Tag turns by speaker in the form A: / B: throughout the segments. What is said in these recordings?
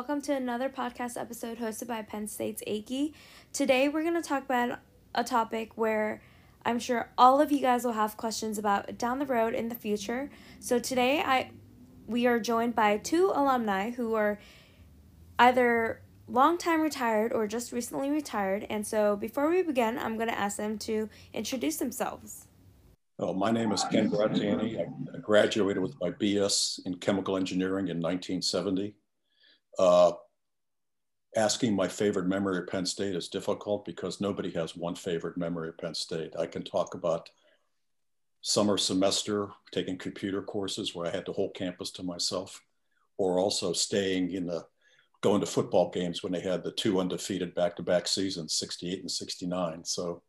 A: welcome to another podcast episode hosted by Penn State's Aki. Today we're going to talk about a topic where I'm sure all of you guys will have questions about down the road in the future. So today I we are joined by two alumni who are either long time retired or just recently retired. And so before we begin, I'm going to ask them to introduce themselves.
B: Well, my name is Ken Graziani. I graduated with my BS in chemical engineering in 1970. Uh, asking my favorite memory of Penn State is difficult because nobody has one favorite memory of Penn State. I can talk about summer semester taking computer courses where I had the whole campus to myself, or also staying in the going to football games when they had the two undefeated back-to-back seasons, 68 and 69. So,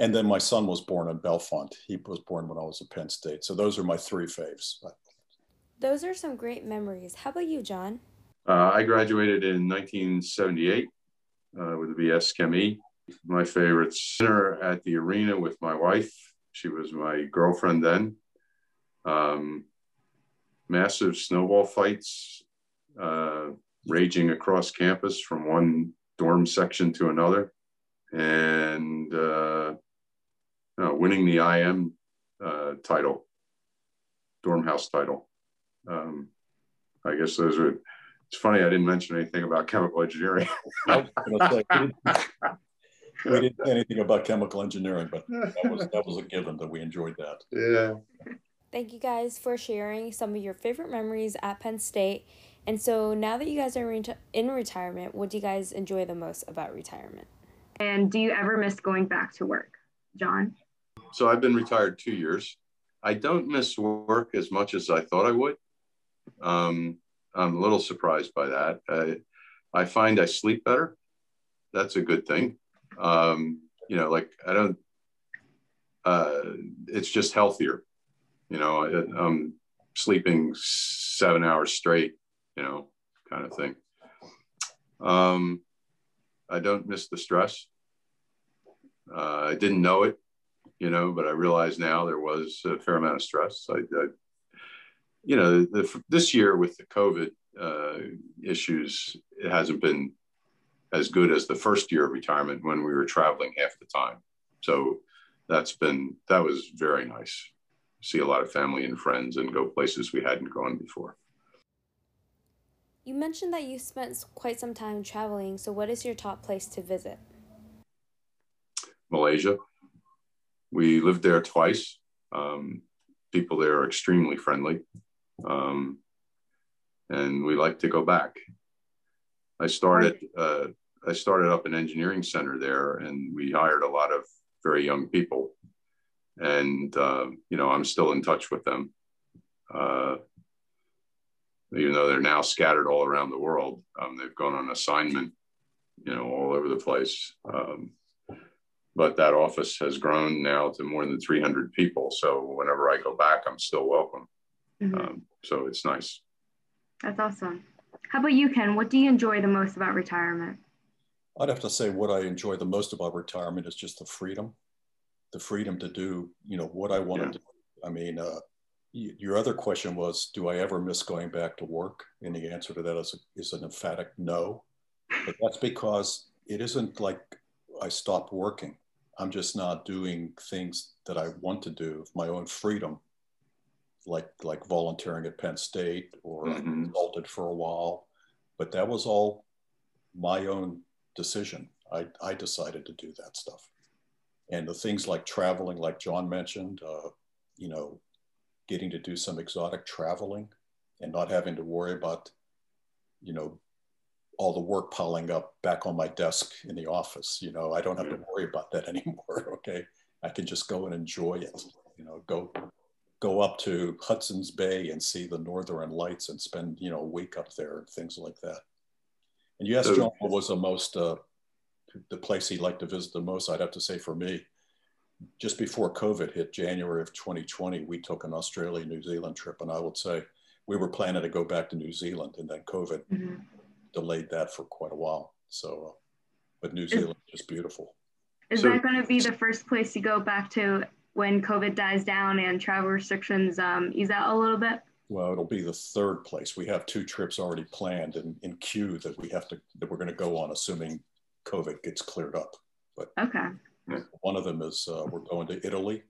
B: and then my son was born in Bellefonte. He was born when I was at Penn State. So those are my three faves.
A: Those are some great memories. How about you, John?
C: Uh, I graduated in 1978 uh, with a BS Chem. My favorite dinner at the arena with my wife. She was my girlfriend then. Um, massive snowball fights uh, raging across campus from one dorm section to another, and uh, winning the IM uh, title, dorm house title. Um, I guess those are it's funny I didn't mention anything about chemical engineering.
B: say, we, didn't, we didn't say anything about chemical engineering, but that was that was a given that we enjoyed that.
C: Yeah.
A: Thank you guys for sharing some of your favorite memories at Penn State. And so now that you guys are in retirement, what do you guys enjoy the most about retirement?
D: And do you ever miss going back to work, John?
C: So I've been retired two years. I don't miss work as much as I thought I would. Um, I'm a little surprised by that. I, I find I sleep better. That's a good thing. Um, you know, like I don't, uh, it's just healthier. You know, I, I'm sleeping seven hours straight, you know, kind of thing. Um, I don't miss the stress. Uh, I didn't know it, you know, but I realize now there was a fair amount of stress. I, I you know, the, this year with the COVID uh, issues, it hasn't been as good as the first year of retirement when we were traveling half the time. So that's been that was very nice. See a lot of family and friends and go places we hadn't gone before.
A: You mentioned that you spent quite some time traveling. So, what is your top place to visit?
C: Malaysia. We lived there twice. Um, people there are extremely friendly um, and we like to go back. I started uh, I started up an engineering center there, and we hired a lot of very young people, and uh, you know I'm still in touch with them, uh, even though they're now scattered all around the world. Um, they've gone on assignment, you know, all over the place. Um, but that office has grown now to more than 300 people. So whenever I go back, I'm still welcome. Mm-hmm. Um, so it's nice.
D: That's awesome. How about you, Ken? What do you enjoy the most about retirement?
B: I'd have to say what I enjoy the most about retirement is just the freedom, the freedom to do, you know, what I want yeah. to do. I mean, uh, your other question was, do I ever miss going back to work? And the answer to that is, is an emphatic no. But that's because it isn't like I stopped working. I'm just not doing things that I want to do, my own freedom like like volunteering at Penn State or mm-hmm. consulted for a while, but that was all my own decision. I, I decided to do that stuff, and the things like traveling, like John mentioned, uh, you know, getting to do some exotic traveling, and not having to worry about, you know, all the work piling up back on my desk in the office. You know, I don't have to worry about that anymore. Okay, I can just go and enjoy it. You know, go go up to Hudson's Bay and see the Northern Lights and spend you know a week up there and things like that. And you asked John what was the most uh, the place he liked to visit the most. I'd have to say for me, just before COVID hit, January of 2020, we took an Australia New Zealand trip, and I would say we were planning to go back to New Zealand, and then COVID mm-hmm. delayed that for quite a while. So, uh, but New Zealand is, is beautiful.
D: Is so, that going to be the first place you go back to when COVID dies down and travel restrictions um, ease out a little bit?
B: Well, it'll be the third place. We have two trips already planned in, in queue that we have to that we're going to go on, assuming COVID gets cleared up. But
D: okay,
B: one of them is uh, we're going to Italy,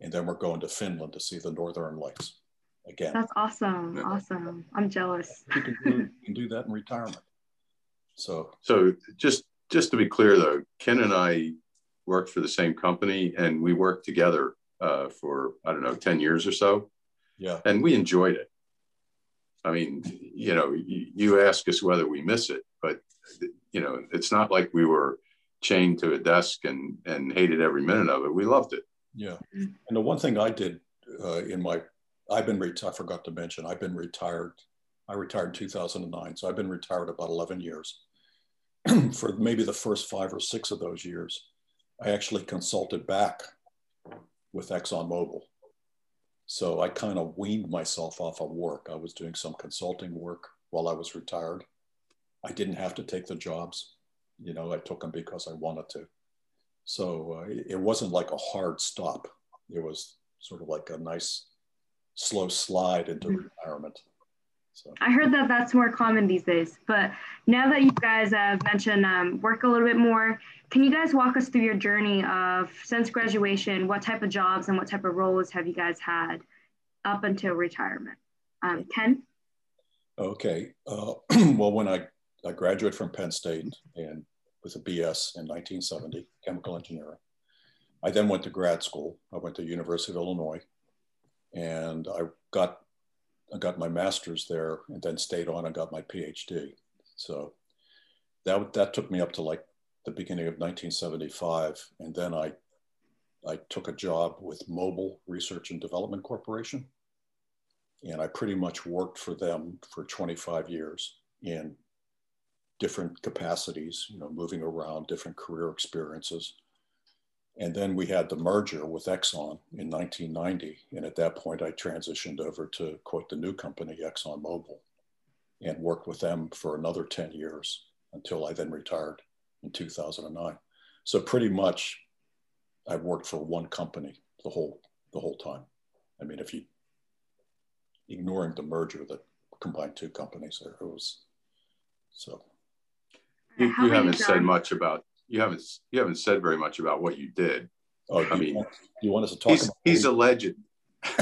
B: and then we're going to Finland to see the Northern Lights again.
D: that's awesome.
C: Yeah.
D: Awesome. I'm jealous.
B: You can, do, you can do that in retirement. So
C: So just just to be clear, though, Ken and I worked for the same company, and we worked together uh, for I don't know ten years or so,
B: yeah,
C: and we enjoyed it. I mean, you know, you, you ask us whether we miss it, but you know, it's not like we were chained to a desk and and hated every minute of it. We loved it.
B: yeah. And the one thing I did uh, in my, I've been retired. I forgot to mention, I've been retired. I retired in 2009, so I've been retired about 11 years. For maybe the first five or six of those years, I actually consulted back with ExxonMobil. So I kind of weaned myself off of work. I was doing some consulting work while I was retired. I didn't have to take the jobs. You know, I took them because I wanted to. So uh, it wasn't like a hard stop. It was sort of like a nice slow slide into
D: Mhm.
B: retirement. So
D: I heard that that's more common these days. But now that you guys have mentioned um, work a little bit more, can you guys walk us through your journey of since graduation? What type of jobs and what type of roles have you guys had up until retirement? Um, Ken?
B: Okay. Uh, well, when I, I graduated from Penn State and with a BS in 1970, chemical engineering, I then went to grad school. I went to University of Illinois, and I got I got my master's there, and then stayed on and got my PhD. So that that took me up to like the beginning of 1975, and then I I took a job with Mobil Research and Development Corporation and I pretty much worked for them for 25 years in different capacities, you know, moving around, different career experiences. And then we had the merger with Exxon in 1990. And at that point, I transitioned over to quote the new company, ExxonMobil, and worked with them for another 10 years until I then retired in 2009. So pretty much I've worked for one company the whole the whole time. I mean, if you ignoring the merger that combined two companies there. It was so
C: You, you haven't said much about you haven't you haven't said very much about what you did.
B: oh
C: I mean,
B: want, you want us to talk
C: He's
B: about
C: he's a legend.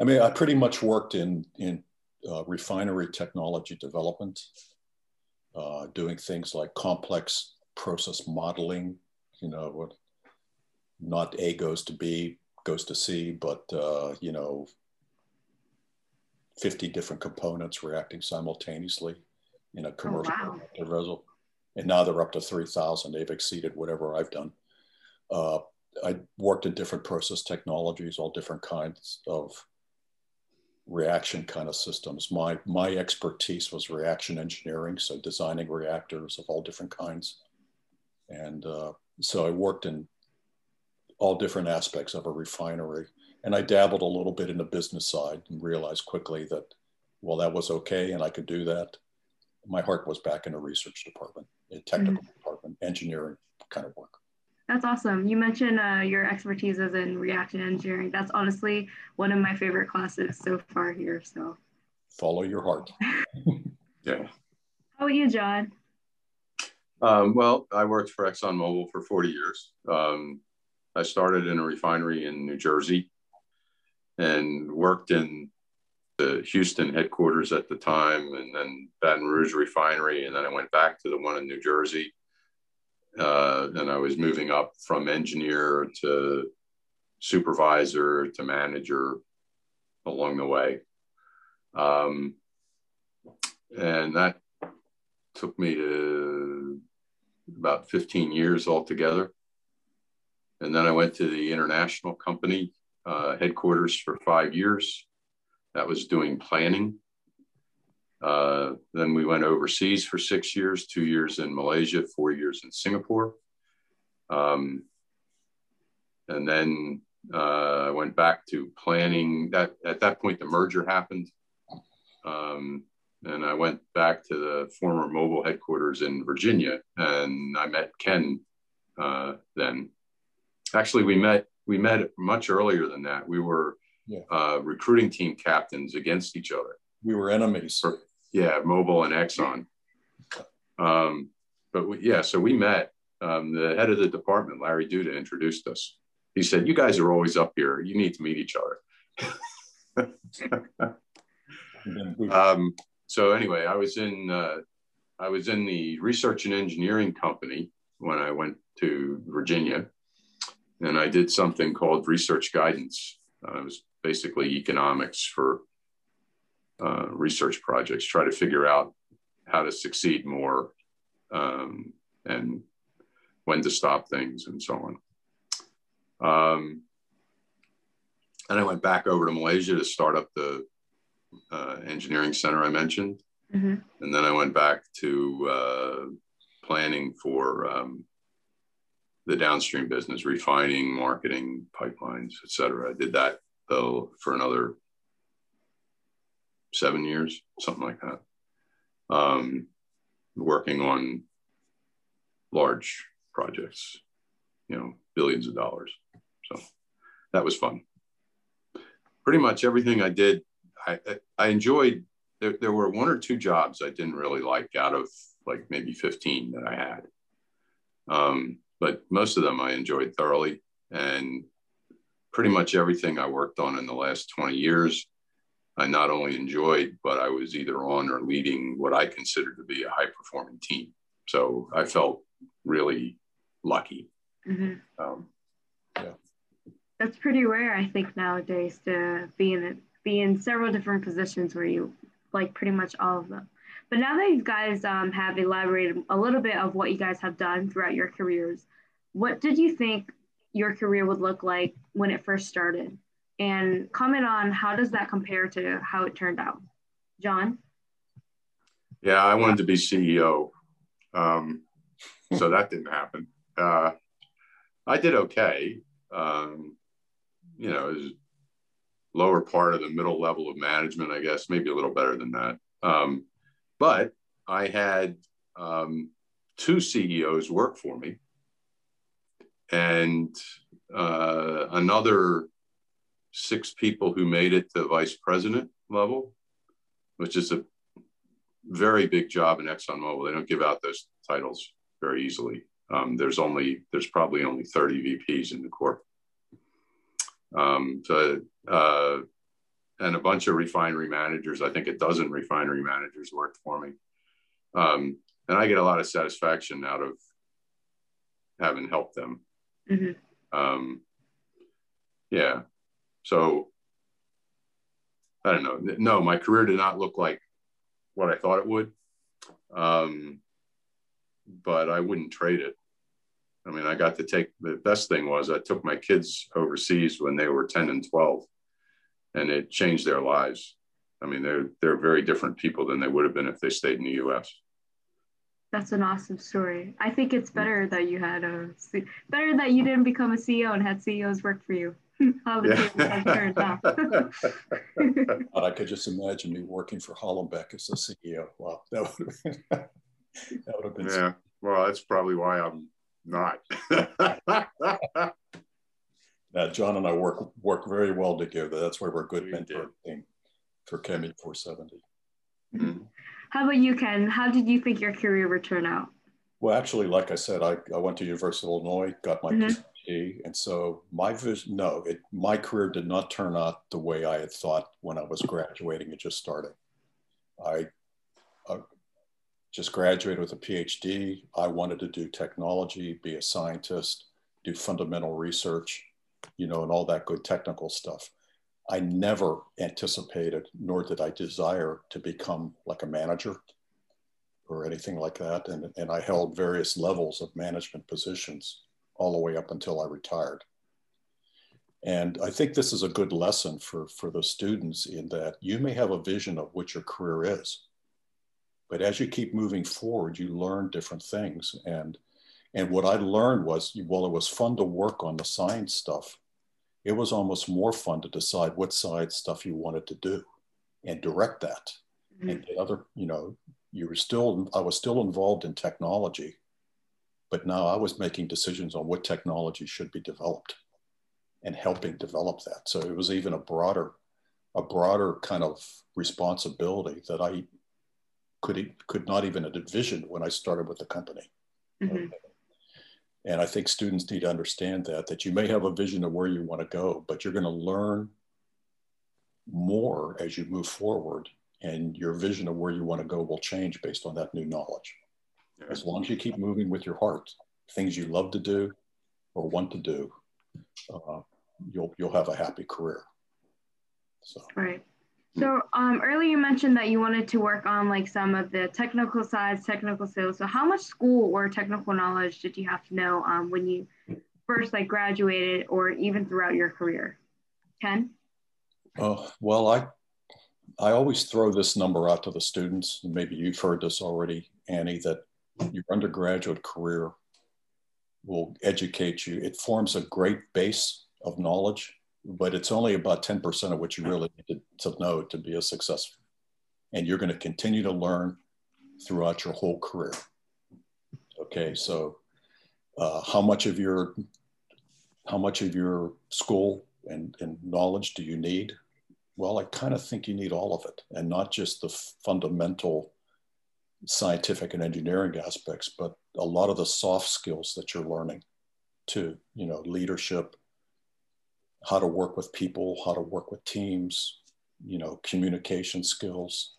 B: I mean I pretty much worked in in uh, refinery technology development uh, doing things like complex process modeling you know what not A goes to B goes to C but uh, you know 50 different components reacting simultaneously in a commercial
D: wow.
B: reactor vessel. And now they're up to 3,000. They've exceeded whatever I've done. Uh, I worked in different process technologies, all different kinds of reaction kind of systems. My, my expertise was reaction engineering, so designing reactors of all different kinds. And uh, so I worked in all different aspects of a refinery. And I dabbled a little bit in the business side and realized quickly that, well, that was okay and I could do that. My heart was back in the research department, a technical department, engineering kind of work.
D: That's awesome. You mentioned uh, your expertise is in reaction engineering. That's honestly one of my favorite classes so far here. So,
B: Follow your heart.
C: yeah.
D: how about you, John?
C: Um, well, I worked for ExxonMobil for 40 years. Um, I started in a refinery in New Jersey and worked in the Houston headquarters at the time, and then Baton Rouge refinery, and then I went back to the one in New Jersey. Uh, and I was moving up from engineer to supervisor to manager along the way. Um, and that took me to about 15 years altogether. And then I went to the international company uh, headquarters for five years. That was doing planning. Uh, then we went overseas for six years, two years in Malaysia, four years in Singapore. Um, and then uh, I went back to planning. That at that point, the merger happened, um, and I went back to the former Mobil headquarters in Virginia, and I met Ken uh, then. Actually, we met we met much earlier than that. We were yeah. uh, recruiting team captains against each other.
B: We were enemies. For,
C: yeah, Mobil and Exxon. Um, but we, yeah, so we met. Um, the head of the department, Larry Duda, introduced us. He said, "You guys are always up here. You need to meet each other." um, so anyway, I was in uh, I was in the research and engineering company when I went to Virginia, and I did something called research guidance. It was basically economics for uh, research projects, try to figure out how to succeed more um, and when to stop things and so on. Um, and I went back over to Malaysia to start up the uh, engineering center I mentioned. Mm-hmm. And then I went back to uh, planning for um, the downstream business, refining, marketing, pipelines, et cetera. I did that though for another seven years, something like that. Um, working on large projects, you know, billions of dollars. So that was fun. Pretty much everything I did, I, I enjoyed. There, there were one or two jobs I didn't really like out of like maybe 15 that I had. Um, but most of them I enjoyed thoroughly. And pretty much everything I worked on in the last 20 years, I not only enjoyed, but I was either on or leading what I consider to be a high performing team. So I felt really lucky. Mm-hmm. Um,
D: yeah. That's pretty rare, I think, nowadays to be in it, be in several different positions where you like pretty much all of them. But now that you guys um, have elaborated a little bit of what you guys have done throughout your careers, what did you think your career would look like when it first started? And comment on how does that compare to how it turned out? John?
C: Yeah, I wanted to be CEO. Um, so that didn't happen. Uh, I did okay. Um, you know, it was lower part of the middle level of management, I guess, maybe a little better than that. Um, but I had um, two CEOs work for me and uh, another six people who made it to vice president level, which is a very big job in ExxonMobil. They don't give out those titles very easily. Um, there's only there's probably only 30 VPs in the corp. Um, so uh, and a bunch of refinery managers. I think a dozen refinery managers worked for me, um, and I get a lot of satisfaction out of having helped them. Mm-hmm. Um, yeah, so I don't know. No, my career did not look like what I thought it would. Um, but I wouldn't trade it. I mean, I got to take the best thing was I took my kids overseas when they were 10 and 12 and it changed their lives. I mean, they're, they're very different people than they would have been if they stayed in the US.
D: That's an awesome story. I think it's better that you had a better that you didn't become a CEO and had CEOs work for you. How the yeah. turned
B: but I could just imagine me working for Hollenbach as a CEO. Wow, that would have been that
C: would have been. Yeah, well, that's probably why I'm not.
B: now, John and I work work very well together. That's why we're a good we mentor team for ChemE 470.
D: Mm-hmm. How about you, Ken? How did you think your career would turn out?
B: Well, actually, like I said, I, I went to University of Illinois, got my mm-hmm. PhD, and so my vision, no, it, my career did not turn out the way I had thought when I was graduating and just starting. I uh, just graduated with a PhD. I wanted to do technology, be a scientist, do fundamental research, you know, and all that good technical stuff. I never anticipated, nor did I desire to become like a manager or anything like that. And, and I held various levels of management positions all the way up until I retired. And I think this is a good lesson for, for the students in that you may have a vision of what your career is, but as you keep moving forward, you learn different things. And, and what I learned was, while it was fun to work on the science stuff, it was almost more fun to decide what side stuff you wanted to do and direct that mm-hmm. and the other you know you were still i was still involved in technology but now i was making decisions on what technology should be developed and helping develop that. So it was even a broader, a broader kind of responsibility that I could could not even have envisioned when I started with the company. Mm-hmm. And I think students need to understand that that you may have a vision of where you want to go, but you're going to learn more as you move forward, and your vision of where you want to go will change based on that new knowledge. As long as you keep moving with your heart, things you love to do or want to do, uh, you'll you'll have a happy career.
D: So. Right. So um, earlier you mentioned that you wanted to work on like some of the technical sides, technical skills. So how much school or technical knowledge did you have to know um, when you first like graduated or even throughout your career? Ken?
B: Uh, well, I I always throw this number out to the students. And maybe you've heard this already, Annie, that your undergraduate career will educate you. It forms a great base of knowledge, but it's only about 10% of what you really need to, to know to be a successful. And you're going to continue to learn throughout your whole career. Okay, so uh, how much of your how much of your school and, and knowledge do you need? Well, I kind of think you need all of it, and not just the fundamental scientific and engineering aspects, but a lot of the soft skills that you're learning too, you know, leadership, how to work with people, how to work with teams, you know, communication skills,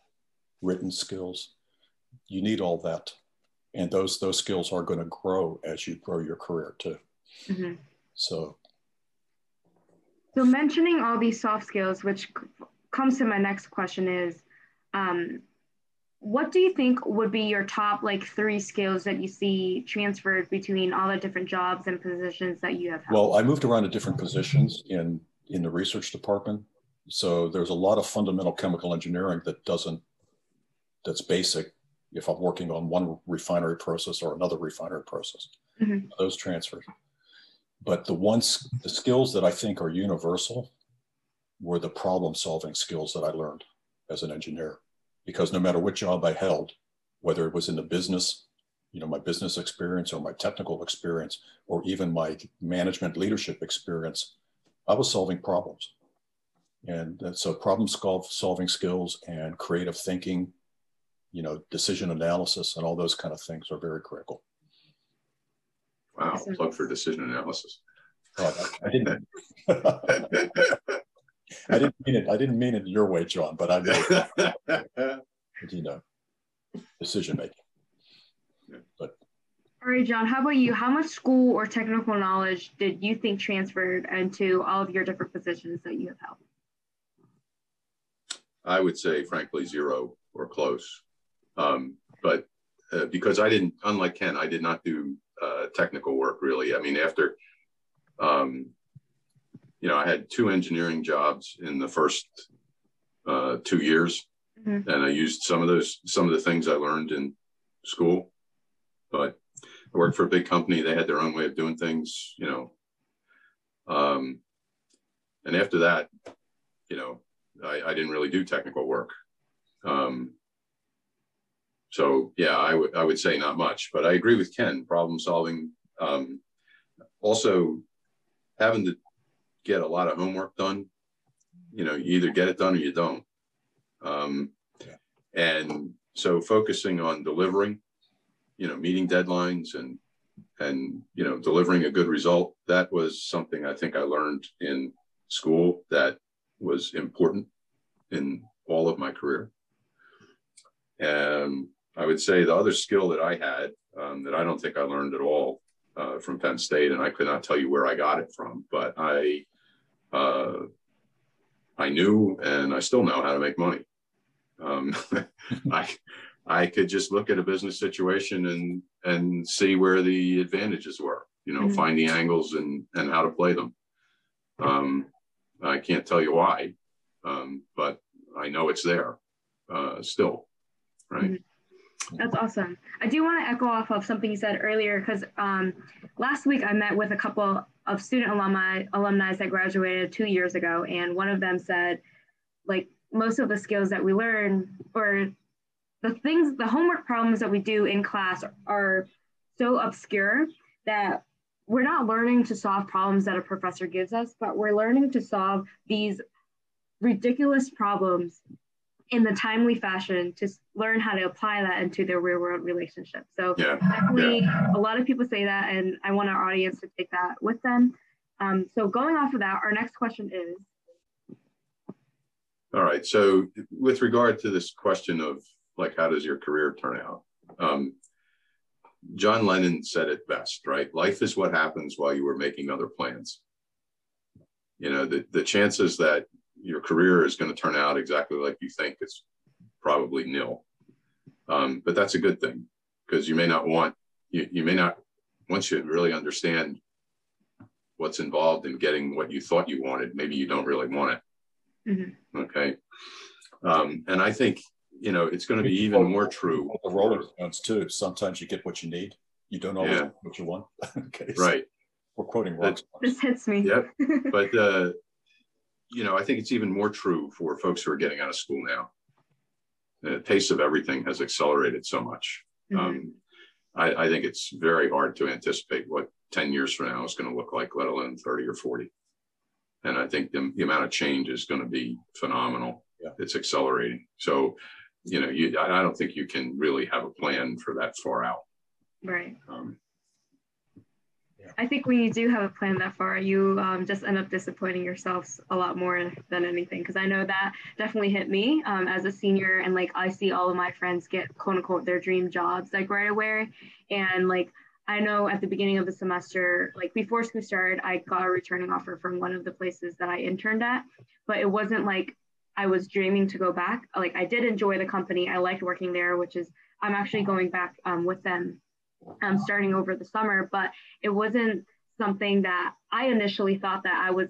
B: written skills. You need all that. And those those skills are going to grow as you grow your career too. Mm-hmm. So
D: so mentioning all these soft skills, which comes to my next question is um, what do you think would be your top like three skills that you see transferred between all the different jobs and positions that you have
B: held? Well, I moved around to different positions in in the research department. So there's a lot of fundamental chemical engineering that doesn't that's basic if I'm working on one refinery process or another refinery process. Mm-hmm. Those transfers. But the ones the skills that I think are universal were the problem solving skills that I learned as an engineer because no matter what job I held, whether it was in the business, you know, my business experience or my technical experience, or even my management leadership experience, I was solving problems. And so problem solving skills and creative thinking, you know, decision analysis and all those kind of things are very critical.
C: Wow, plug for decision analysis.
B: Oh, I didn't. I didn't mean it. I didn't mean it your way, John, but I know, you know, decision making. But
D: all right, John, how about you? How much school or technical knowledge did you think transferred into all of your different positions that you have held?
C: I would say, frankly, zero or close. Um, but uh, because I didn't, unlike Ken, I did not do uh, technical work really. I mean, after um, you know, I had two engineering jobs in the first uh, two years, mm-hmm. and I used some of those some of the things I learned in school. But I worked for a big company; they had their own way of doing things, you know. Um, and after that, you know, I, I didn't really do technical work. Um, so yeah, I would I would say not much, but I agree with Ken. Problem solving, um, also having to get a lot of homework done. You know, you either get it done or you don't. Um. And so focusing on delivering, you know, meeting deadlines and and you know delivering a good result that was something i think i learned in school that was important in all of my career and i would say the other skill that i had um, that i don't think i learned at all uh, from penn state and i could not tell you where i got it from but i uh, I knew and I still know how to make money. Um, I I could just look at a business situation and and see where the advantages were. You know, mm-hmm. find the angles and and how to play them. Um, I can't tell you why, um, but I know it's there uh, still. Right.
D: Mm-hmm. That's awesome. I do want to echo off of something you said earlier because um, last week I met with a couple of student alumni alumni that graduated two years ago, and one of them said, like most of the skills that we learn or the things, the homework problems that we do in class are so obscure that we're not learning to solve problems that a professor gives us, but we're learning to solve these ridiculous problems in the timely fashion to learn how to apply that into their real world relationship. So
C: yeah.
D: definitely yeah. a lot of people say that and I want our audience to take that with them. Um, so going off of that, our next question is.
C: All right. So with regard to this question of like, how does your career turn out? Um, John Lennon said it best, right? Life is what happens while you were making other plans. You know, the, the chances that your career is going to turn out exactly like you think it's probably nil. Um, but that's a good thing because you may not want, you, you may not, once you really understand what's involved in getting what you thought you wanted, maybe you don't really want it. Mm-hmm. Okay. Um, and I think, you know, it's going to be even more true.
B: The Rolling Stones too. Sometimes you get what you need. You don't always yeah. what you want.
C: okay. So right.
B: We're quoting rock
D: This hits me.
C: Yep. But, uh, you know, I think it's even more true for folks who are getting out of school now. The pace of everything has accelerated so much. Mm-hmm. Um, I, I, think it's very hard to anticipate what 10 years from now is going to look like, let alone 30 or 40. And I think the, the amount of change is going to be phenomenal. Yeah. It's accelerating. So, you know, you, I don't think you can really have a plan for that far out.
D: Right. Um, I think when you do have a plan that far, you um, just end up disappointing yourselves a lot more than anything. Because I know that definitely hit me um, as a senior, and like I see all of my friends get quote unquote their dream jobs like right away, and like I know at the beginning of the semester, like before school started, I got a returning offer from one of the places that I interned at, but it wasn't like I was dreaming to go back. Like I did enjoy the company, I liked working there, which is I'm actually going back um, with them um, starting over the summer, but it wasn't something that I initially thought that I was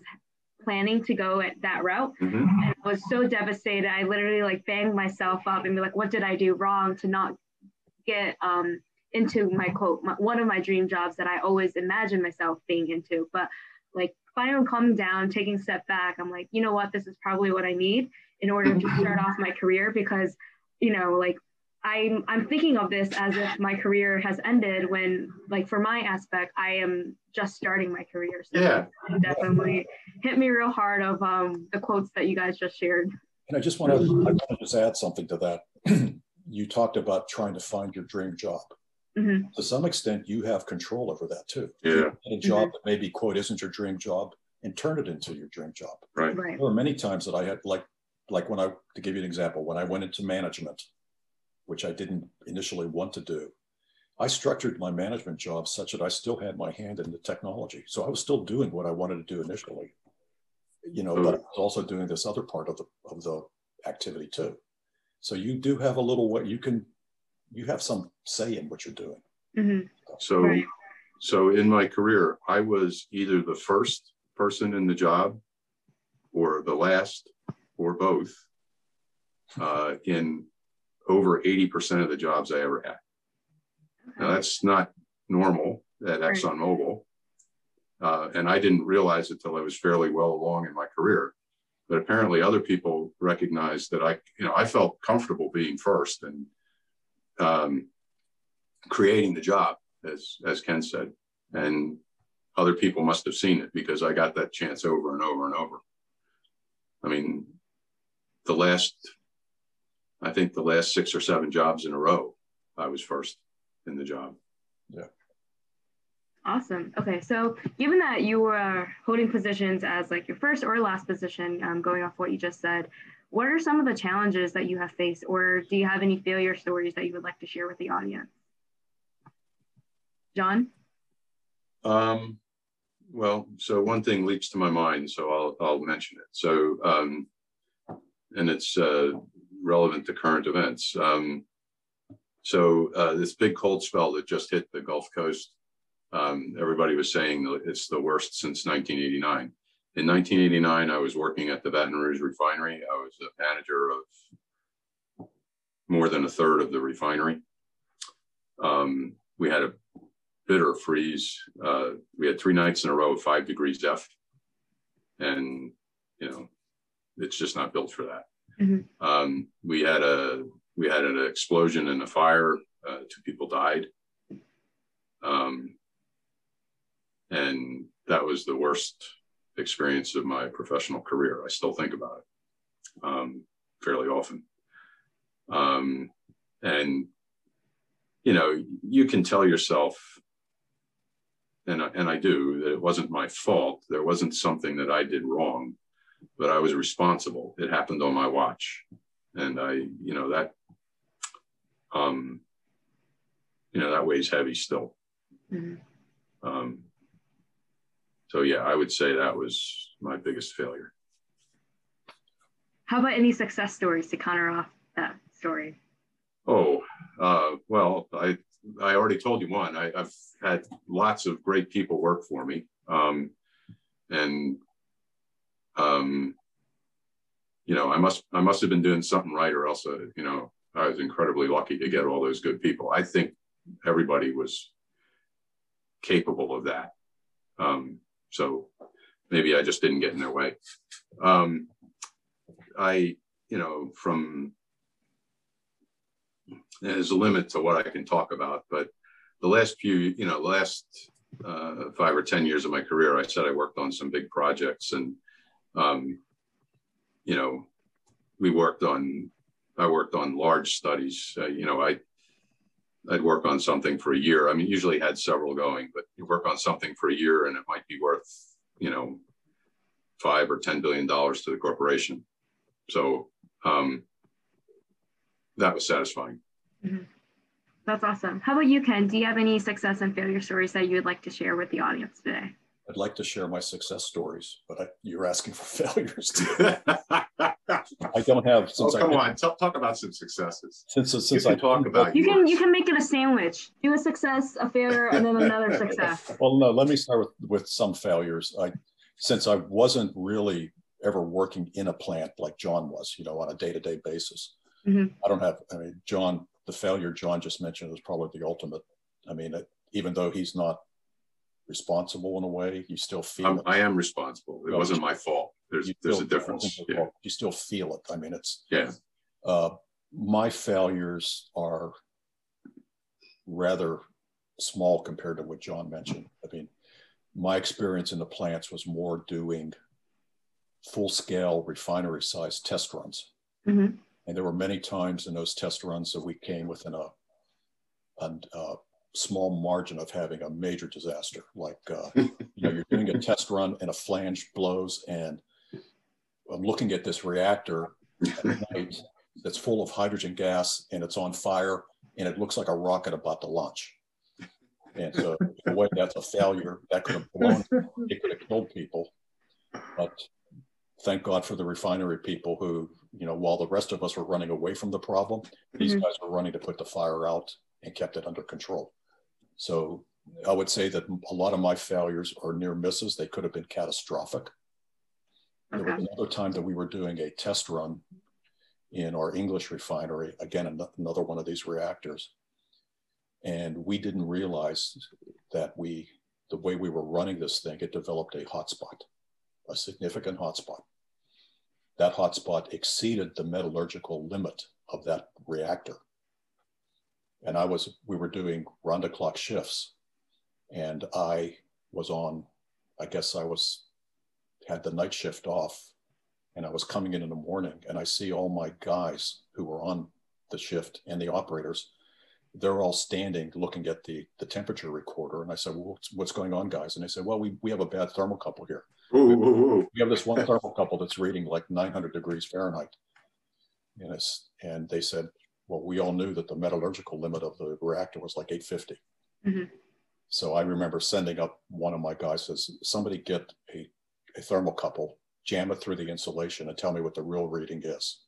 D: planning to go at that route mm-hmm. and I was so devastated. I literally like banged myself up and be like, what did I do wrong to not get um, into my quote, my, one of my dream jobs that I always imagined myself being into. But like finally calming down, taking a step back, I'm like, you know what, this is probably what I need in order to start off my career because, you know, like I'm I'm thinking of this as if my career has ended when like for my aspect I am just starting my career.
C: So yeah.
D: definitely hit me real hard of um, the quotes that you guys just shared.
B: And I just want to I want to just add something to that. you talked about trying to find your dream job. Mm-hmm. To some extent, you have control over that too.
C: Yeah.
B: a job mm-hmm. that maybe quote isn't your dream job and turn it into your dream job.
C: Right.
D: right.
B: There were many times that I had like like when I to give you an example, when I went into management which I didn't initially want to do. I structured my management job such that I still had my hand in the technology. So I was still doing what I wanted to do initially, you know, but I was also doing this other part of the of the activity too. So you do have a little what you can you have some say in what you're doing.
C: Mm-hmm. So right. so in my career, I was either the first person in the job or the last or both uh, in over 80% of the jobs I ever had. Now, that's not normal at ExxonMobil. Uh, and I didn't realize it till I was fairly well along in my career. But apparently, other people recognized that I, you know, I felt comfortable being first and um, creating the job, as as Ken said. And other people must have seen it because I got that chance over and over and over. I mean, the last I think the last six or seven jobs in a row, I was first in the job.
B: Yeah.
D: Awesome. Okay, so given that you were holding positions as like your first or last position, um, going off what you just said, what are some of the challenges that you have faced, or do you have any failure stories that you would like to share with the audience? John.
C: Um, well, so one thing leaps to my mind, so I'll I'll mention it. So, um, and it's uh, relevant to current events. Um, so uh, this big cold spell that just hit the Gulf Coast, um, everybody was saying it's the worst since 1989. In 1989, I was working at the Baton Rouge refinery. I was a manager of more than a third of the refinery. Um, we had a bitter freeze. Uh, we had three nights in a row of five degrees F. And, you know, it's just not built for that. Mm-hmm. Um, we had a we had an explosion and a fire. Uh, two people died. Um, and that was the worst experience of my professional career. I still think about it um, fairly often. Um, and you know, you can tell yourself, and I, and I do, that it wasn't my fault. There wasn't something that I did wrong, but I was responsible. It happened on my watch, and I, you know, that, um, you know, that weighs heavy still. Mm-hmm. Um, so yeah, I would say that was my biggest failure.
D: How about any success stories to counter off that story?
C: Oh, uh, well, I I already told you one. I, have had lots of great people work for me, um, and um, you know, I must I must have been doing something right, or else, uh, you know, I was incredibly lucky to get all those good people. I think everybody was capable of that. Um, so maybe I just didn't get in their way. Um, I, you know, from there's a limit to what I can talk about, but the last few, you know, last uh, five or 10 years of my career, I said I worked on some big projects and, um, you know, we worked on, I worked on large studies. Uh, you know, I, I'd work on something for a year. I mean, usually had several going, but you work on something for a year and it might be worth, you know, five or ten billion dollars to the corporation. So um, that was satisfying.
D: Mm-hmm. That's awesome. How about you, Ken? Do you have any success and failure stories that you would like to share with the audience today?
B: I'd like to share my success stories, but I, you're asking for failures. I don't have
C: since. Oh, come I, on, talk, talk about some successes.
B: Since since I
C: talk about
D: you yours. can you can make it a sandwich. Do a success, a failure, and then another success.
B: Well, no. Let me start with with some failures. I since I wasn't really ever working in a plant like John was, you know, on a day to day basis. Mm-hmm. I don't have. I mean, John, the failure John just mentioned was probably the ultimate. I mean, it, even though he's not responsible in a way. You still feel
C: I'm, it. I am responsible. It wasn't my fault. There's there's a difference.
B: Yeah. You still feel it. I mean, it's
C: yeah.
B: Uh, my failures are rather small compared to what John mentioned. I mean, my experience in the plants was more doing full scale refinery size test runs. Mm-hmm. And there were many times in those test runs that we came within a, a, a small margin of having a major disaster. Like, uh, you know, you're doing a test run and a flange blows, and I'm looking at this reactor at night that's full of hydrogen gas and it's on fire and it looks like a rocket about to launch. And so, in a way, that's a failure. That could have blown, it could have killed people. But thank God for the refinery people who, you know, while the rest of us were running away from the problem, these mm-hmm. guys were running to put the fire out and kept it under control. So I would say that a lot of my failures are near misses. They could have been catastrophic. Okay. There was another time that we were doing a test run in our English refinery, again, another one of these reactors. And we didn't realize that we, the way we were running this thing, it developed a hotspot, a significant hotspot. That hotspot exceeded the metallurgical limit of that reactor and I was, we were doing round the clock shifts. And I was on, I guess I was, had the night shift off. And I was coming in in the morning and I see all my guys who were on the shift and the operators, they're all standing looking at the, the temperature recorder. And I said, well, what's, what's going on, guys? And they said, well, we, we have a bad thermocouple here. Ooh, ooh, ooh. We have this one thermocouple that's reading like 900 degrees Fahrenheit. And, and they said, well, we all knew that the metallurgical limit of the reactor was like 850. Mm-hmm. So I remember sending up one of my guys says, somebody get a, a thermocouple, jam it through the insulation and tell me what the real reading is.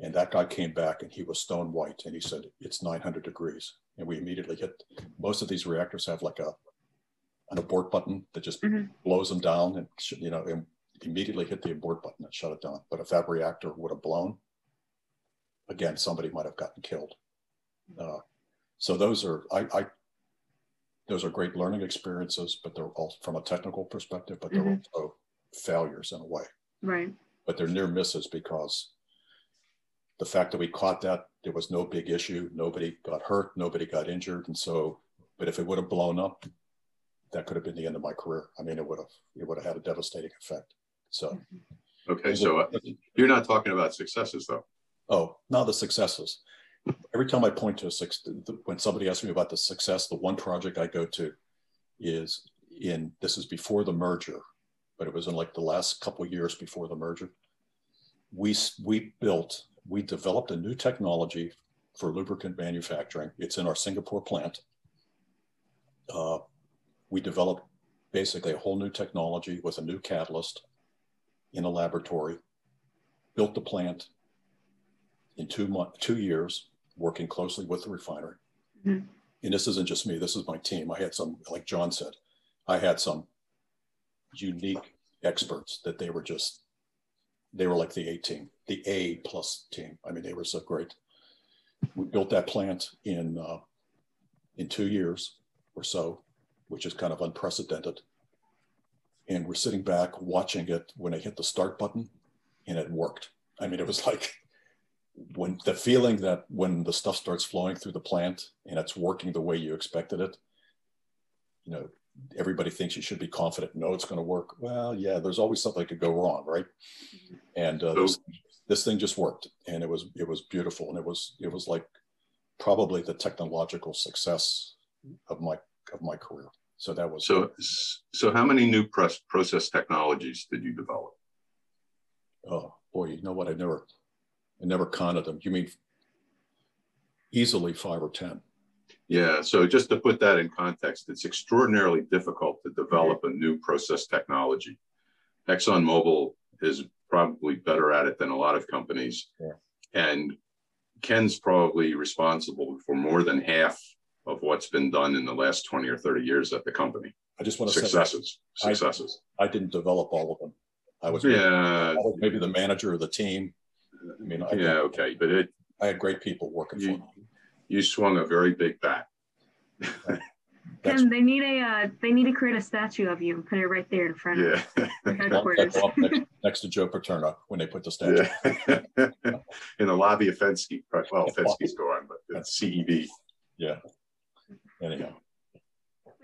B: And that guy came back and he was stone white and he said, it's 900 degrees. And we immediately hit, most of these reactors have like a, an abort button that just mm-hmm. blows them down and, you know, and immediately hit the abort button and shut it down. But if that reactor would have blown, again, somebody might have gotten killed. Uh, so those are I, I, those are great learning experiences, but they're all from a technical perspective, but they're mm-hmm. also failures in a way.
D: Right.
B: But they're near misses because the fact that we caught that there was no big issue, nobody got hurt, nobody got injured, and so. But if it would have blown up, that could have been the end of my career. I mean, it would have it would have had a devastating effect. So,
C: okay, so uh, you're not talking about successes though.
B: Oh, not the successes. Every time I point to a when somebody asks me about the success, the one project I go to is in this is before the merger, but it was in like the last couple years before the merger. We we built we developed a new technology for lubricant manufacturing. It's in our Singapore plant. Uh, we developed basically a whole new technology with a new catalyst in a laboratory, built the plant in two months, two years, working closely with the refinery. Mm-hmm. And this isn't just me, this is my team. I had some, like John said, I had some unique experts that they were just, they were like the A team, the A plus team. I mean, they were so great. We built that plant in, uh, in two years or so which is kind of unprecedented. And we're sitting back watching it when I hit the start button and it worked. I mean, it was like when the feeling that when the stuff starts flowing through the plant and it's working the way you expected it, you know, everybody thinks you should be confident, no, it's going to work. Well, yeah, there's always something that could go wrong, right? And uh, this, this thing just worked, and it was it was beautiful, and it was it was like probably the technological success of my of my career. So that was
C: so. So how many new press, process technologies did you develop?
B: Oh boy, you know what? I never, I never counted them. You mean easily five or ten?
C: Yeah. So just to put that in context, it's extraordinarily difficult to develop a new process technology. ExxonMobil is probably better at it than a lot of companies, yeah. and Ken's probably responsible for more than half of what's been done in the last 20 or 30 years at the company.
B: I just want
C: to successes,
B: say
C: successes.
B: I, I, didn't develop all of them. I was maybe, I was maybe the manager of the team.
C: I mean, I yeah, okay, but it.
B: I had great people working
C: you,
B: for me.
C: You swung a very big bat.
D: Ken, they need a uh, they need to create a statue of you and put it right there in front
C: yeah.
D: of headquarters.
B: next, next, to Joe Paterno when they put the statue.
C: Yeah. in the lobby of Fenske. Well, Fenske's gone, but it's CEB.
B: Yeah anyhow.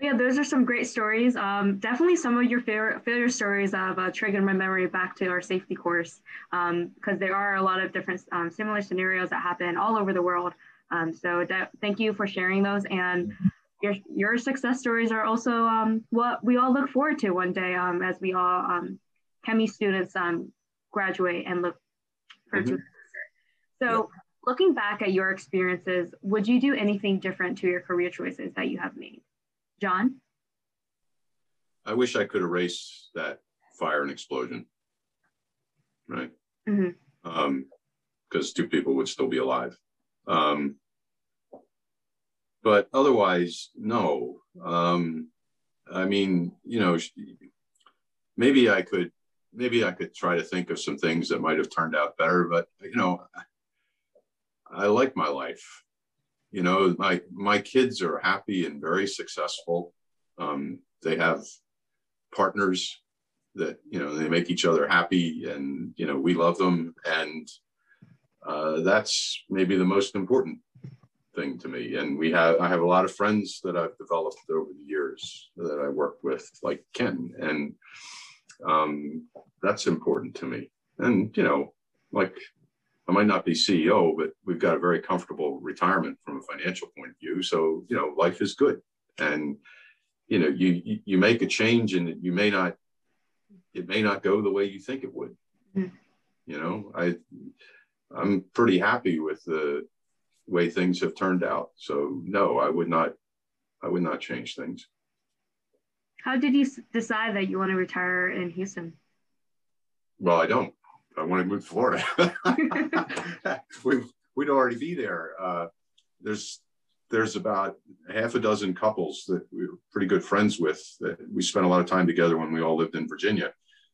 D: Yeah, those are some great stories. Um, definitely some of your favorite failure stories have uh, triggered my memory back to our safety course because um, there are a lot of different um, similar scenarios that happen all over the world. Um, so that, thank you for sharing those. And your, your success stories are also um, what we all look forward to one day um, as we all um, ChemE students graduate and look for mm-hmm. So looking back at your experiences, would you do anything different to your career choices that you have made? John?
C: I wish I could erase that fire and explosion, right? Because mm-hmm. um, two people would still be alive. Um, but otherwise, no. Um, I mean, you know, maybe I could, maybe I could try to think of some things that might have turned out better. But you know, I like my life. You know, my my kids are happy and very successful. Um, they have partners that you know they make each other happy, and you know we love them, and uh, that's maybe the most important thing to me. And we have I have a lot of friends that I've developed over the years that I work with, like Ken, and um, that's important to me. And you know, like I might not be CEO, but we've got a very comfortable retirement from a financial point of view. So, you know, life is good. And, you know, you you make a change and you may not it may not go the way you think it would. Mm. You know, I I'm pretty happy with the way things have turned out. So no, I would not I would not change things.
D: How did you decide that you want to retire in Houston?
C: Well, I don't. I want to move to Florida. we would already be there. Uh, there's there's about half a dozen couples that we were pretty good friends with that we spent a lot of time together when we all lived in Virginia,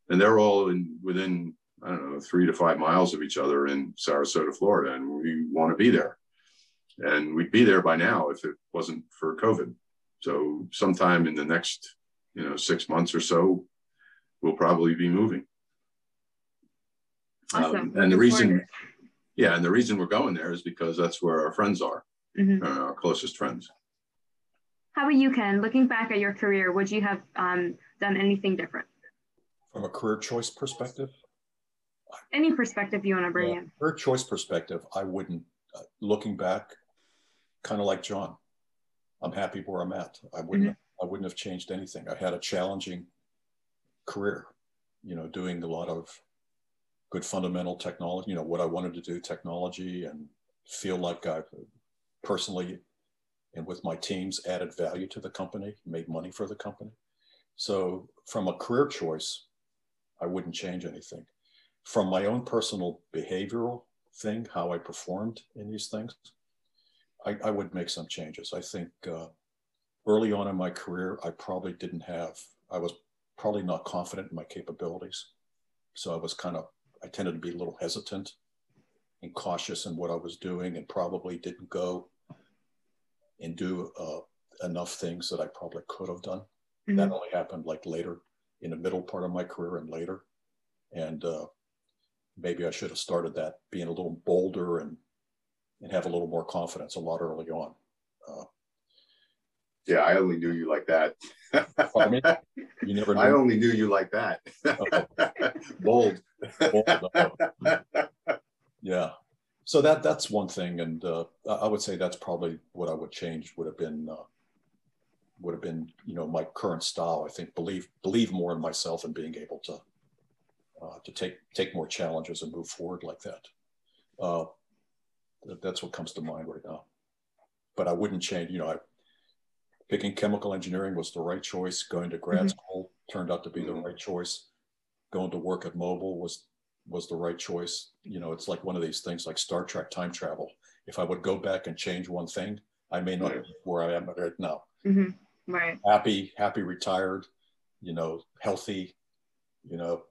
C: and they're all in within I don't know three to five miles of each other in Sarasota, Florida, and we want to be there, and we'd be there by now if it wasn't for COVID. So sometime in the next you know six months or so, we'll probably be moving.
D: Awesome. Um,
C: and the reason, yeah, and the reason we're going there is because that's where our friends are, mm-hmm. uh, our closest friends.
D: How about you, Ken? Looking back at your career, would you have um, done anything different?
B: From a career choice perspective?
D: Any perspective you want to bring yeah, in.
B: Career choice perspective, I wouldn't, uh, looking back, kind of like John, I'm happy where I'm at. I wouldn't, mm-hmm. I wouldn't have changed anything. I had a challenging career, you know, doing a lot of good fundamental technology, you know, what I wanted to do, technology, and feel like I personally and with my teams added value to the company, made money for the company. So from a career choice, I wouldn't change anything. From my own personal behavioral thing, how I performed in these things, I, I would make some changes. I think uh, early on in my career, I probably didn't have, I was probably not confident in my capabilities. So I was kind of, I tended to be a little hesitant and cautious in what I was doing and probably didn't go and do uh, enough things that I probably could have done. Mm-hmm. That only happened like later in the middle part of my career and later. And uh, maybe I should have started that being a little bolder and and have a little more confidence a lot early on. Uh,
C: yeah, I only knew you like that.
B: you never. Knew.
C: I only knew you like that. Bold. Bold.
B: yeah, so that that's one thing, and uh, I would say that's probably what I would change. Would have been uh, would have been you know my current style. I think believe believe more in myself and being able to uh, to take take more challenges and move forward like that. Uh, that's what comes to mind right now. But I wouldn't change. You know, I, picking chemical engineering was the right choice. Going to grad mm-hmm. school turned out to be the right choice. Going to work at Mobil was was the right choice. You know, it's like one of these things like Star Trek time travel. If I would go back and change one thing, I may not be where I am right now.
D: Mm-hmm. Right.
B: Happy, happy, retired, you know, healthy, you know,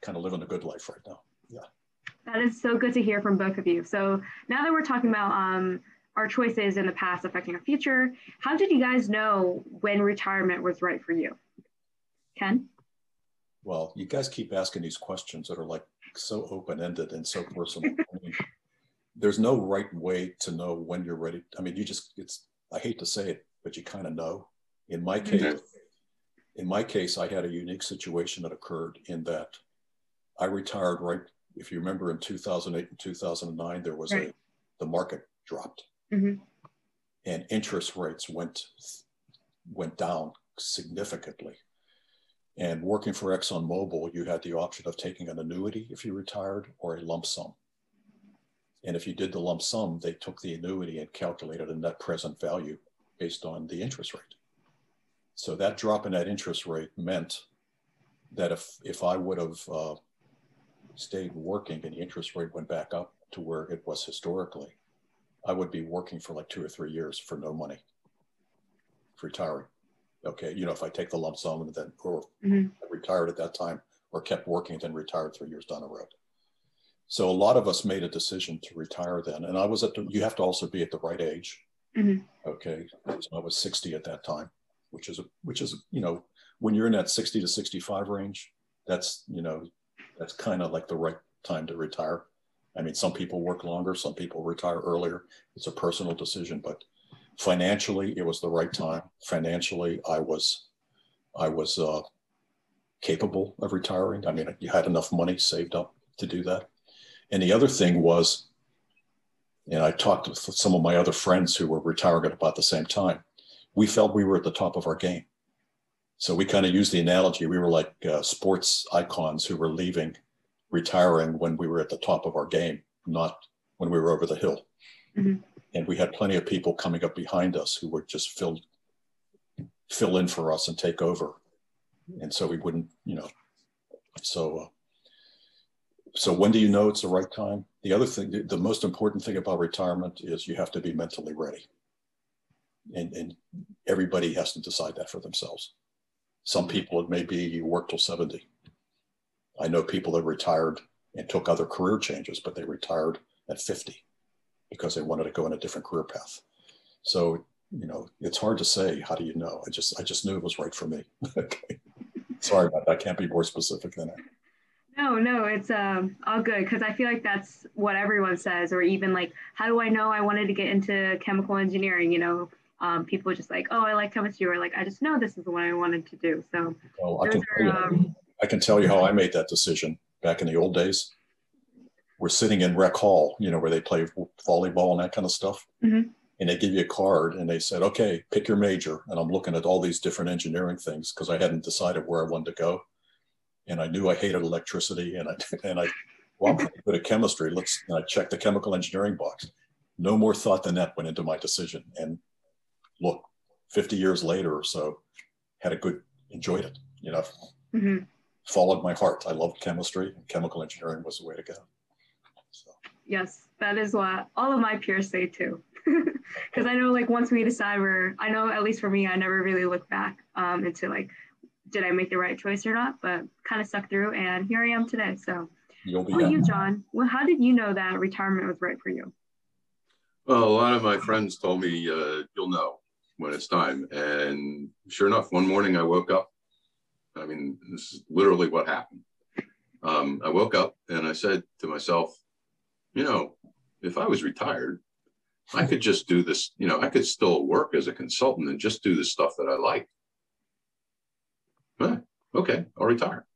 B: kind of living a good life right now. Yeah.
D: That is so good to hear from both of you. So now that we're talking about um, our choices in the past affecting our future, how did you guys know when retirement was right for you? Ken?
B: Well, you guys keep asking these questions that are like so open-ended and so personal. I mean, there's no right way to know when you're ready. I mean, you just it's I hate to say it, but you kind of know. In my case, mm-hmm. in my case, I had a unique situation that occurred in that I retired right. If you remember, in 2008 and 2009, there was right. a the market dropped, mm-hmm. and interest rates went went down significantly. And working for ExxonMobil, you had the option of taking an annuity if you retired or a lump sum. And if you did the lump sum, they took the annuity and calculated a net present value based on the interest rate. So that drop in that interest rate meant that if, if I would have uh, stayed working and the interest rate went back up to where it was historically, I would be working for like two or three years for no money, retiring okay, you know, if I take the lump sum and then or mm-hmm. retired at that time or kept working, and then retired three years down the road. So a lot of us made a decision to retire then. And I was at the, you have to also be at the right age. Mm-hmm. Okay. So I was 60 at that time, which is, a, which is, you know, when you're in that 60 to 65 range, that's, you know, that's kind of like the right time to retire. I mean, some people work longer, some people retire earlier. It's a personal decision, but financially it was the right time. Financially i was i was uh, capable of retiring. I mean you had enough money saved up to do that. And the other thing was and i talked with some of my other friends who were retiring at about the same time we felt we were at the top of our game. So we kind of used the analogy we were like uh, sports icons who were leaving retiring when we were at the top of our game not when we were over the hill. Mm-hmm and we had plenty of people coming up behind us who would just fill fill in for us and take over. And so we wouldn't you know so uh, so when do you know it's the right time? The other thing the, the most important thing about retirement is you have to be mentally ready. And, and everybody has to decide that for themselves. Some people it may be you work till 70 i know people that retired and took other career changes but they retired at 50 because they wanted to go in a different career path. So, you know, it's hard to say, how do you know? I just, I just knew it was right for me. okay. Sorry about that. I can't be more specific than that.
D: No, no, it's um, all good because I feel like that's what everyone says, or even like, how do I know I wanted to get into chemical engineering? You know, um, people just like, oh, I like chemistry, or like, I just know this is what I wanted to do. So,
B: well, I, can are, um, I can tell you how I made that decision back in the old days. We're sitting in rec hall, you know, where they play volleyball and that kind of stuff. Mm-hmm. And they give you a card and they said, okay, pick your major. And I'm looking at all these different engineering things because I hadn't decided where I wanted to go. And I knew I hated electricity and I, and I, well, I'm pretty good at chemistry. Let's, and I checked the chemical engineering box. No more thought than that went into my decision. And look, 50 years later or so, had a good, enjoyed it, you know, mm-hmm. followed my heart. I loved chemistry and chemical engineering was the way to go.
D: So. Yes, that is what all of my peers say too. Because I know like once we decide we're, I know at least for me, I never really look back um, into like, did I make the right choice or not? But kind of stuck through and here I am today. So, You'll be you, John? Well, how did you know that retirement was right for you?
C: Well, a lot of my friends told me, uh, you'll know when it's time. And sure enough, one morning I woke up. I mean, this is literally what happened. Um, I woke up and I said to myself, you know, if I was retired, I could just do this, you know, I could still work as a consultant and just do the stuff that I like. Huh, okay, I'll retire.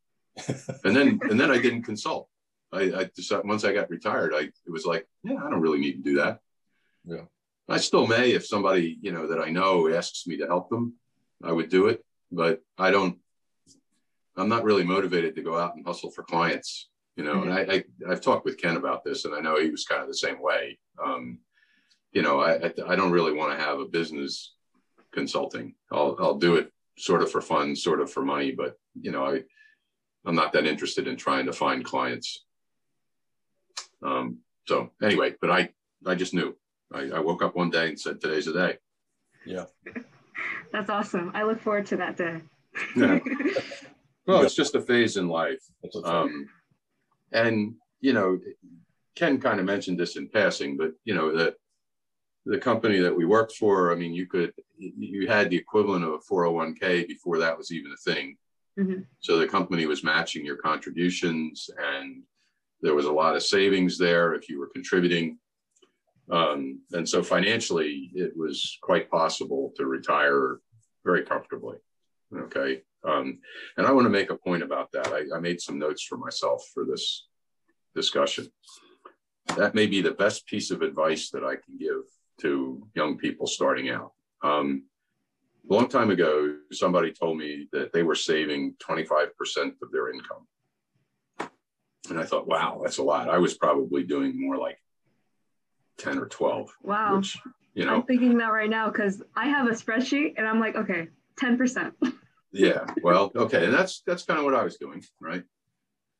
C: and then and then I didn't consult. I, I decided once I got retired, I it was like, yeah, I don't really need to do that.
B: Yeah.
C: I still may if somebody, you know, that I know asks me to help them, I would do it. But I don't, I'm not really motivated to go out and hustle for clients, you know. Mm-hmm. And I, I, have talked with Ken about this, and I know he was kind of the same way. Um, you know, I, I don't really want to have a business consulting. I'll, I'll do it sort of for fun, sort of for money, but you know, I, I'm not that interested in trying to find clients. Um, so anyway, but I, I just knew I, I woke up one day and said, today's the day.
B: Yeah.
D: That's awesome. I look forward to that day.
C: yeah. Well, it's just a phase in life. Um, and, you know, Ken kind of mentioned this in passing, but, you know, that the company that we worked for, I mean, you could, you had the equivalent of a 401k before that was even a thing. Mm-hmm. So the company was matching your contributions and there was a lot of savings there if you were contributing. Um, and so financially, it was quite possible to retire very comfortably. Okay. Um, and I want to make a point about that. I, I made some notes for myself for this discussion. That may be the best piece of advice that I can give to young people starting out. Um, a long time ago, somebody told me that they were saving 25% of their income. And I thought, wow, that's a lot. I was probably doing more like 10 or 12.
D: Wow. Which, you know, I'm thinking that right now because I have a spreadsheet and I'm like, okay, 10%.
C: yeah. Well, okay. And that's, that's kind of what I was doing. Right.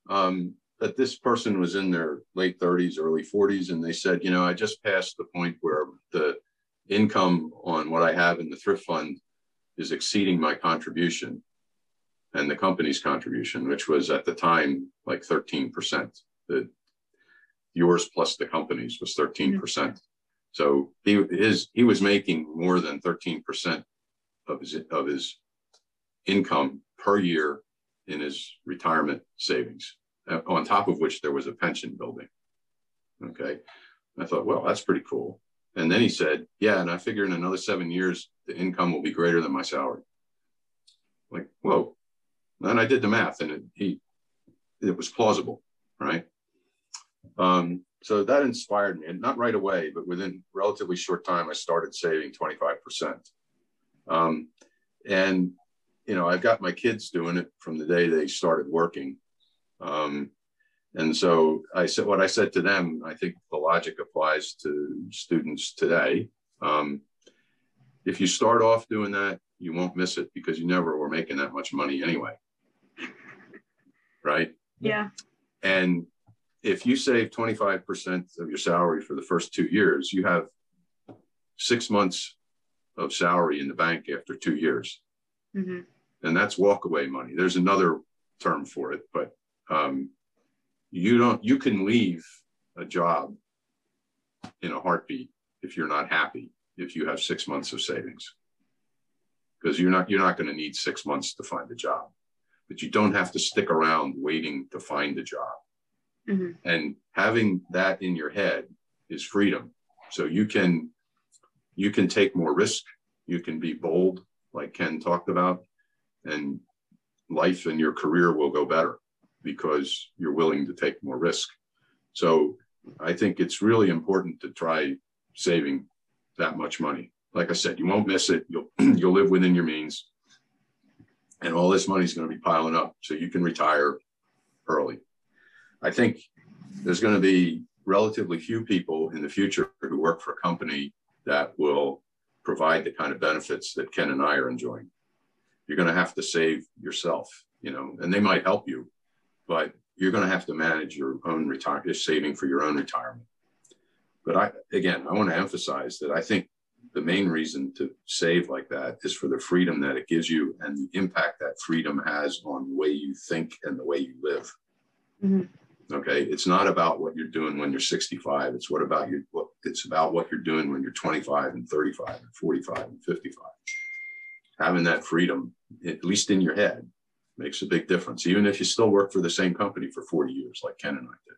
C: Um, but this person was in their late 30s, early 40s, and they said, you know, I just passed the point where the income on what I have in the thrift fund is exceeding my contribution and the company's contribution, which was at the time like 13%. The yours plus the company's was 13%. percent mm hmm So he his he was making more than 13% of his of his income per year in his retirement savings, uh, on top of which there was a pension building. Okay. I thought, well, that's pretty cool. And then he said, yeah, and I figure in another seven years, the income will be greater than my salary. Like, whoa. And I did the math and it, he, it was plausible, right? Um, so that inspired me, and not right away, but within relatively short time, I started saving 25%. Um, and, you know, I've got my kids doing it from the day they started working. Um, and so I said, what I said to them, I think the logic applies to students today. Um, if you start off doing that, you won't miss it because you never were making that much money anyway. Right?
D: Yeah.
C: And if you save 25% of your salary for the first two years, you have six months of salary in the bank after two years. Mm-hmm. And that's walkaway money. There's another term for it, but um, you don't, you can leave a job in a heartbeat if you're not happy, if you have six months of savings. Because you're not, you're not going to need six months to find a job, but you don't have to stick around waiting to find a job Mm-hmm. And having that in your head is freedom. So you can you can take more risk You can be bold, like Ken talked about, and life and your career will go better because you're willing to take more risk. So I think it's really important to try saving that much money. Like I said, you won't miss it. You'll you'll live within your means, and all this money is going to be piling up, so you can retire early. I think there's going to be relatively few people in the future who work for a company that will provide the kind of benefits that Ken and I are enjoying. You're going to have to save yourself, you know, and they might help you, but you're going to have to manage your own retirement, saving for your own retirement. But I, again, I want to emphasize that I think the main reason to save like that is for the freedom that it gives you and the impact that freedom has on the way you think and the way you live. Mm-hmm. Okay, it's not about what you're doing when you're 65. It's what about you. What it's about what you're doing when you're 25 and 35 and 45 and 55. Having that freedom, at least in your head, makes a big difference. Even if you still work for the same company for 40 years, like Ken and I did,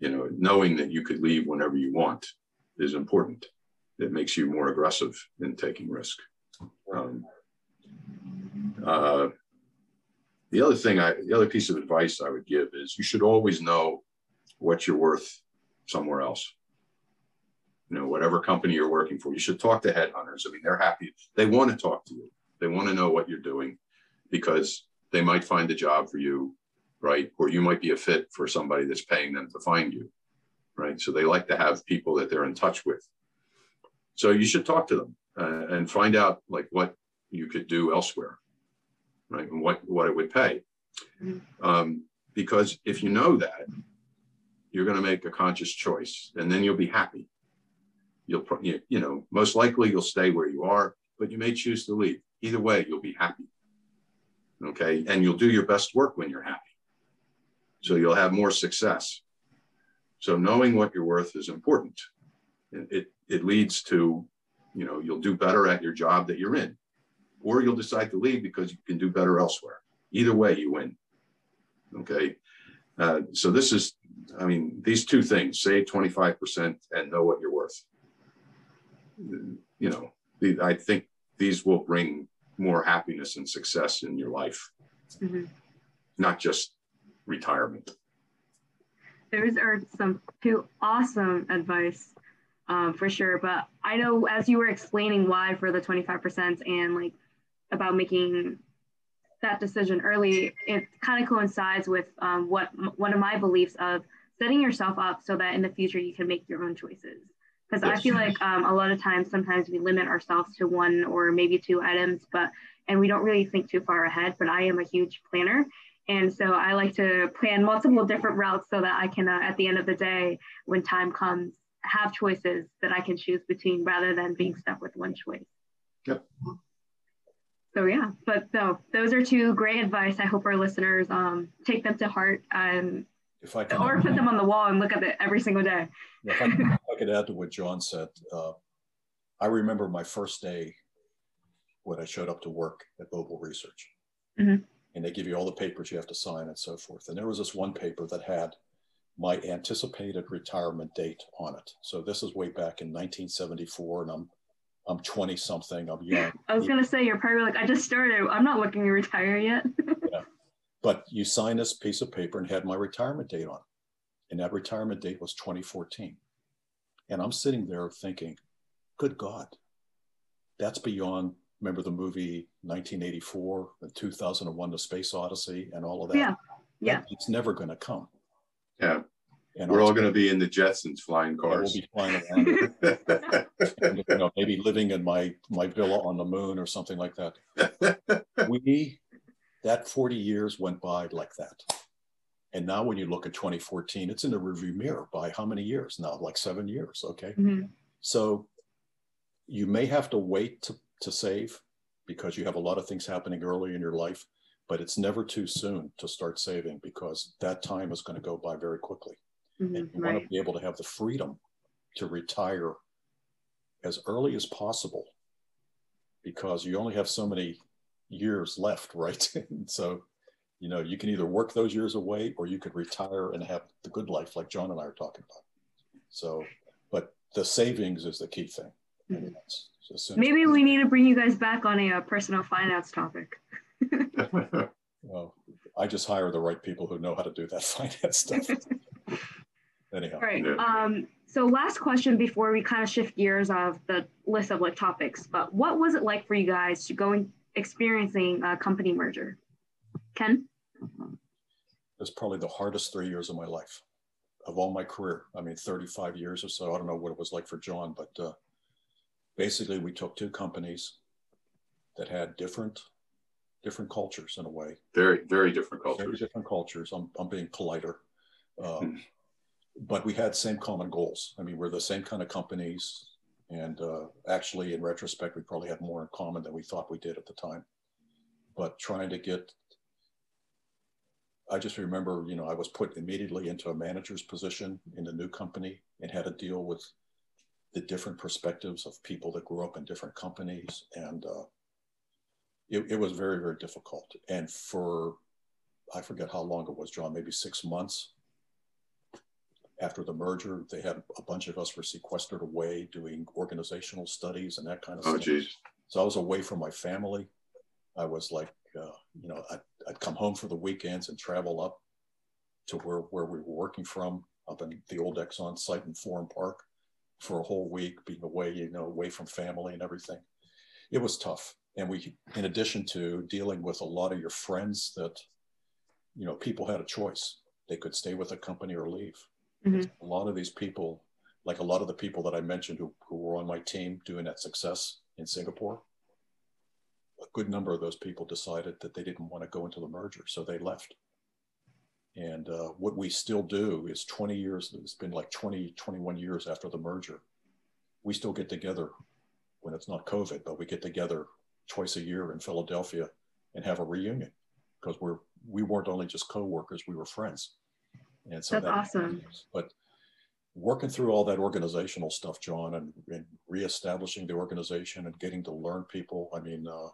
C: you know, knowing that you could leave whenever you want is important. It makes you more aggressive in taking risk. Um, uh, the other thing I, the other piece of advice I would give is you should always know what you're worth somewhere else. You know, whatever company you're working for, you should talk to headhunters. I mean, they're happy. They want to talk to you. They want to know what you're doing because they might find a job for you, right? Or you might be a fit for somebody that's paying them to find you, right? So they like to have people that they're in touch with. So you should talk to them uh, and find out like what you could do elsewhere right? And what, what it would pay. Mm-hmm. Um, because if you know that, you're going to make a conscious choice and then you'll be happy. You'll, you, you know, most likely you'll stay where you are, but you may choose to leave. Either way, you'll be happy. Okay. And you'll do your best work when you're happy. So you'll have more success. So knowing what you're worth is important. It, it, it leads to, you know, you'll do better at your job that you're in or you'll decide to leave because you can do better elsewhere. Either way, you win. Okay. Uh, so this is, I mean, these two things save 25% and know what you're worth. You know, I think these will bring more happiness and success in your life, mm-hmm. not just retirement.
D: Those are some two awesome advice um, for sure. But I know as you were explaining why for the 25% and like about making that decision early, it kind of coincides with um, what one of my beliefs of setting yourself up so that in the future you can make your own choices. Because yes. I feel like um, a lot of times, sometimes we limit ourselves to one or maybe two items, but and we don't really think too far ahead. But I am a huge planner, and so I like to plan multiple different routes so that I can, uh, at the end of the day, when time comes, have choices that I can choose between rather than being stuck with one choice.
C: Yep
D: so yeah, but no, those are two great advice. I hope our listeners um, take them to heart and if I can, or put them on the wall and look at it every single day.
B: if, I, if, I, could add to what John said, uh, I remember my first day when I showed up to work at Mobil Research, mm-hmm. and they give you all the papers you have to sign and so forth. And there was this one paper that had my anticipated retirement date on it. So this is way back in 1974, and I'm I'm 20 something. I'm young.
D: I was going to say, you're probably like, I just started. I'm not looking to retire yet.
B: yeah. But you signed this piece of paper and had my retirement date on it. And that retirement date was 2014. And I'm sitting there thinking, good God, that's beyond, remember the movie 1984 and 2001, The Space Odyssey, and all of that?
D: Yeah. Yeah.
B: It's never going to come.
C: Yeah. And we're all going to be in the Jetsons flying cars.
B: We'll be flying around. and, you know, maybe living in my my villa on the moon or something like that. we that 40 years went by like that. And now when you look at 2014, it's in the review mirror by how many years now? Like seven years. Okay. Mm-hmm. So you may have to wait to, to save because you have a lot of things happening early in your life, but it's never too soon to start saving because that time is going to go by very quickly. Mm-hmm, and you right. want to be able to have the freedom to retire as early as possible because you only have so many years left, right? so, you know, you can either work those years away or you could retire and have the good life like John and I are talking about. So, but the savings is the key thing. Mm-hmm.
D: Maybe we need to bring you guys back on a, a uh, personal finance topic.
B: well, I just hire the right people who know how to do that finance stuff. Anyhow.
D: All right. Um, so last question before we kind of shift gears of the list of like topics, but what was it like for you guys to go experiencing a company merger? Ken?
B: It's probably the hardest three years of my life, of all my career. I mean, 35 years or so. I don't know what it was like for John, but uh, basically we took two companies that had different different cultures in a way.
C: Very, very different cultures. Very
B: different cultures. I'm, I'm being politer. Um, but we had same common goals. I mean, we're the same kind of companies. And uh, actually, in retrospect, we probably had more in common than we thought we did at the time. But trying to get, I just remember, you know, I was put immediately into a manager's position in the new company and had to deal with the different perspectives of people that grew up in different companies. And uh, it, it was very, very difficult. And for, I forget how long it was, John, maybe six months after the merger, they had a bunch of us were sequestered away doing organizational studies and that kind of
C: oh,
B: stuff.
C: Geez.
B: So I was away from my family. I was like, uh, you know, I'd, I'd, come home for the weekends and travel up to where, where we were working from, up in the old Exxon site in Florham Park for a whole week, being away, you know, away from family and everything. It was tough. And we, in addition to dealing with a lot of your friends that, you know, people had a choice. They could stay with a company or leave. Mm-hmm. A lot of these people, like a lot of the people that I mentioned who, who were on my team doing that success in Singapore, a good number of those people decided that they didn't want to go into the merger, so they left. And uh, what we still do is 20 years, it's been like 20, 21 years after the merger. We still get together when it's not COVID, but we get together twice a year in Philadelphia and have a reunion because we're we weren't only just co-workers, we were friends.
D: And so that's that, awesome.
B: But working through all that organizational stuff, John, and, and reestablishing the organization and getting to learn people. I mean, uh,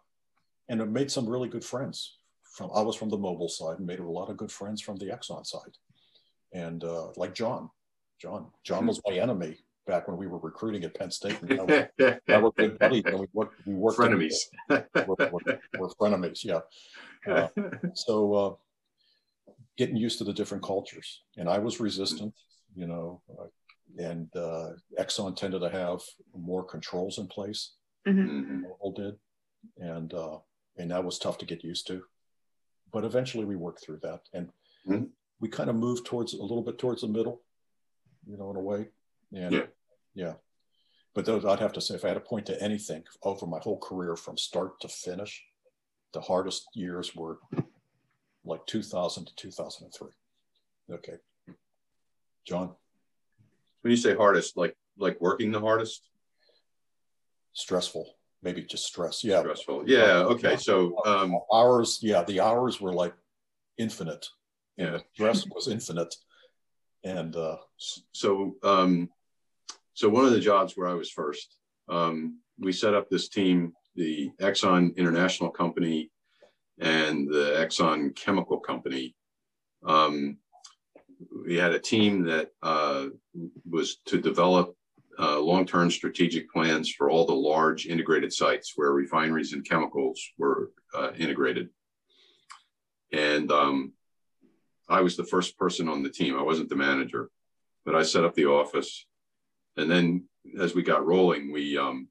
B: and it made some really good friends. From I was from the Mobil side and made a lot of good friends from the Exxon side, and uh, like John, John, John was my enemy back when we were recruiting at Penn State. And that were good buddies. And we worked, we worked
C: frenemies.
B: we're, we're, we're, frenemies, yeah. Uh, so uh, getting used to the different cultures. And I was resistant, you know, uh, and uh, Exxon tended to have more controls in place mm-hmm. than Mobil did. And, uh, and that was tough to get used to. But eventually we worked through that. And mm-hmm. we kind of moved towards a little bit towards the middle, you know, in a way. And yeah. yeah. But those, I'd have to say, if I had to point to anything over my whole career from start to finish, the hardest years were like 2000 to 2003. Okay. John?
C: When you say hardest, like like working the hardest?
B: Stressful, maybe just stress. Yeah.
C: Stressful. Yeah. Okay. So um,
B: hours, yeah, the hours were like infinite. Yeah. stress was infinite. And uh,
C: so um, so one of the jobs where I was first, um, we set up this team, the Exxon International Company and the Exxon Chemical Company. Um, we had a team that uh, was to develop uh, long-term strategic plans for all the large integrated sites where refineries and chemicals were uh, integrated. And um, I was the first person on the team. I wasn't the manager, but I set up the office. And then as we got rolling, we um,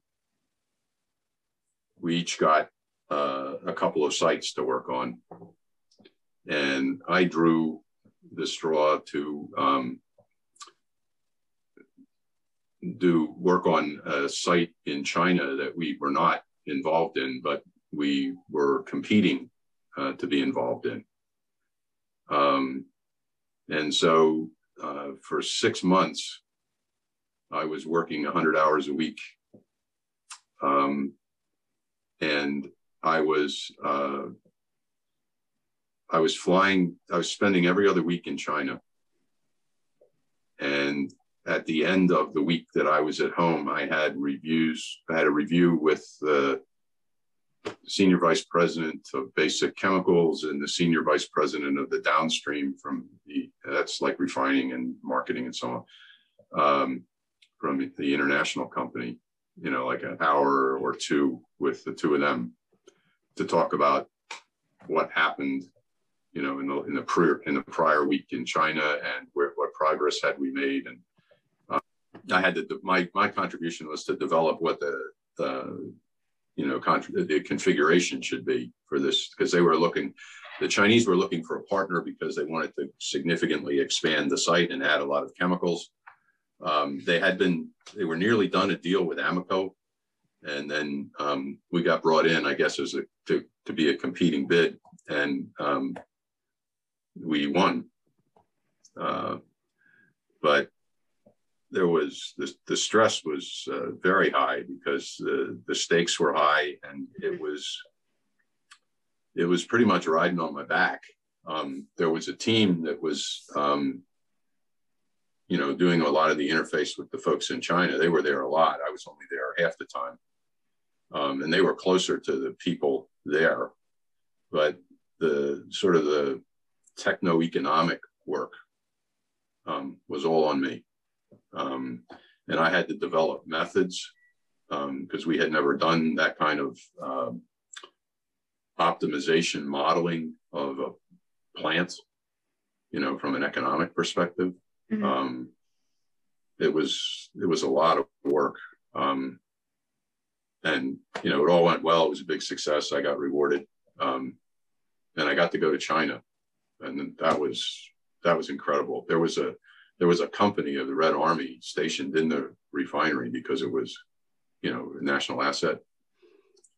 C: we each got uh, a couple of sites to work on. And I drew the straw to um, do work on a site in China that we were not involved in, but we were competing uh, to be involved in. Um, and so uh, for six months, I was working 100 hours a week. Um, and I was uh, I was flying. I was spending every other week in China, and at the end of the week that I was at home, I had reviews. I had a review with the senior vice president of basic chemicals and the senior vice president of the downstream from the that's like refining and marketing and so on um, from the international company you know, like an hour or two with the two of them to talk about what happened, you know, in the in the prior in the prior week in China and where, what progress had we made. And uh, I had to my my contribution was to develop what the the you know the configuration should be for this because they were looking the Chinese were looking for a partner because they wanted to significantly expand the site and add a lot of chemicals. Um, they had been, they were nearly done a deal with Amoco. And then um, we got brought in, I guess, as a, to, to be a competing bid. And um, we won. Uh, but there was the, the stress was uh, very high because the, the stakes were high and it was it was pretty much riding on my back. Um, there was a team that was, um, you know, doing a lot of the interface with the folks in China. They were there a lot. I was only there half the time. Um, and they were closer to the people there. But the sort of the techno economic work um, was all on me. Um, and I had to develop methods because um, we had never done that kind of um, optimization modeling of a plant, you know, from an economic perspective. Mm-hmm. Um, it was it was a lot of work, um, and you know, it all went well. It was a big success. I got rewarded, um, and I got to go to China, and that was that was incredible. There was a there was a company of the Red Army stationed in the refinery because it was, you know, a national asset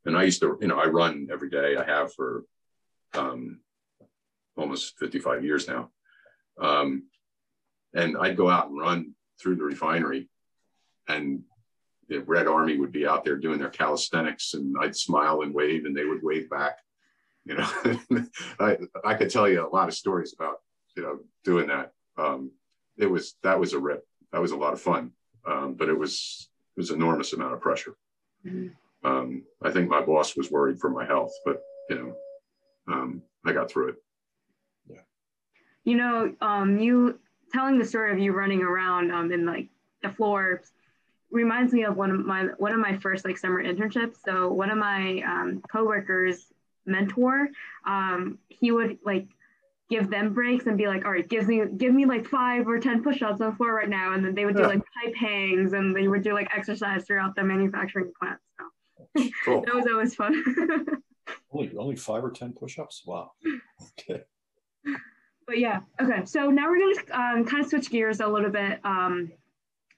C: and I used to, you know, I run every day. I have for um, almost 55 years now. Um, and I'd go out and run through the refinery, and the Red Army would be out there doing their calisthenics, and I'd smile and wave, and they would wave back. You know, I I could tell you a lot of stories about you know doing that. Um, it was that was a rip. That was a lot of fun, um, but it was it was enormous amount of pressure. Mm-hmm um, I think my boss was worried for my health, but you know, um, I got through it.
D: Yeah. You know, um, you telling the story of you running around um, in like the floor reminds me of one of my one of my first like summer internships. So one of my um, coworkers mentor, um, he would like give them breaks and be like, all right, give me give me like five or ten push-ups on the floor right now, and then they would do like pipe hangs and they would do like exercise throughout the manufacturing plant. So Cool. that was always fun.
B: only, only five or 10 push-ups? Wow. Okay.
D: But yeah, okay. So now we're going to um, kind of switch gears a little bit um,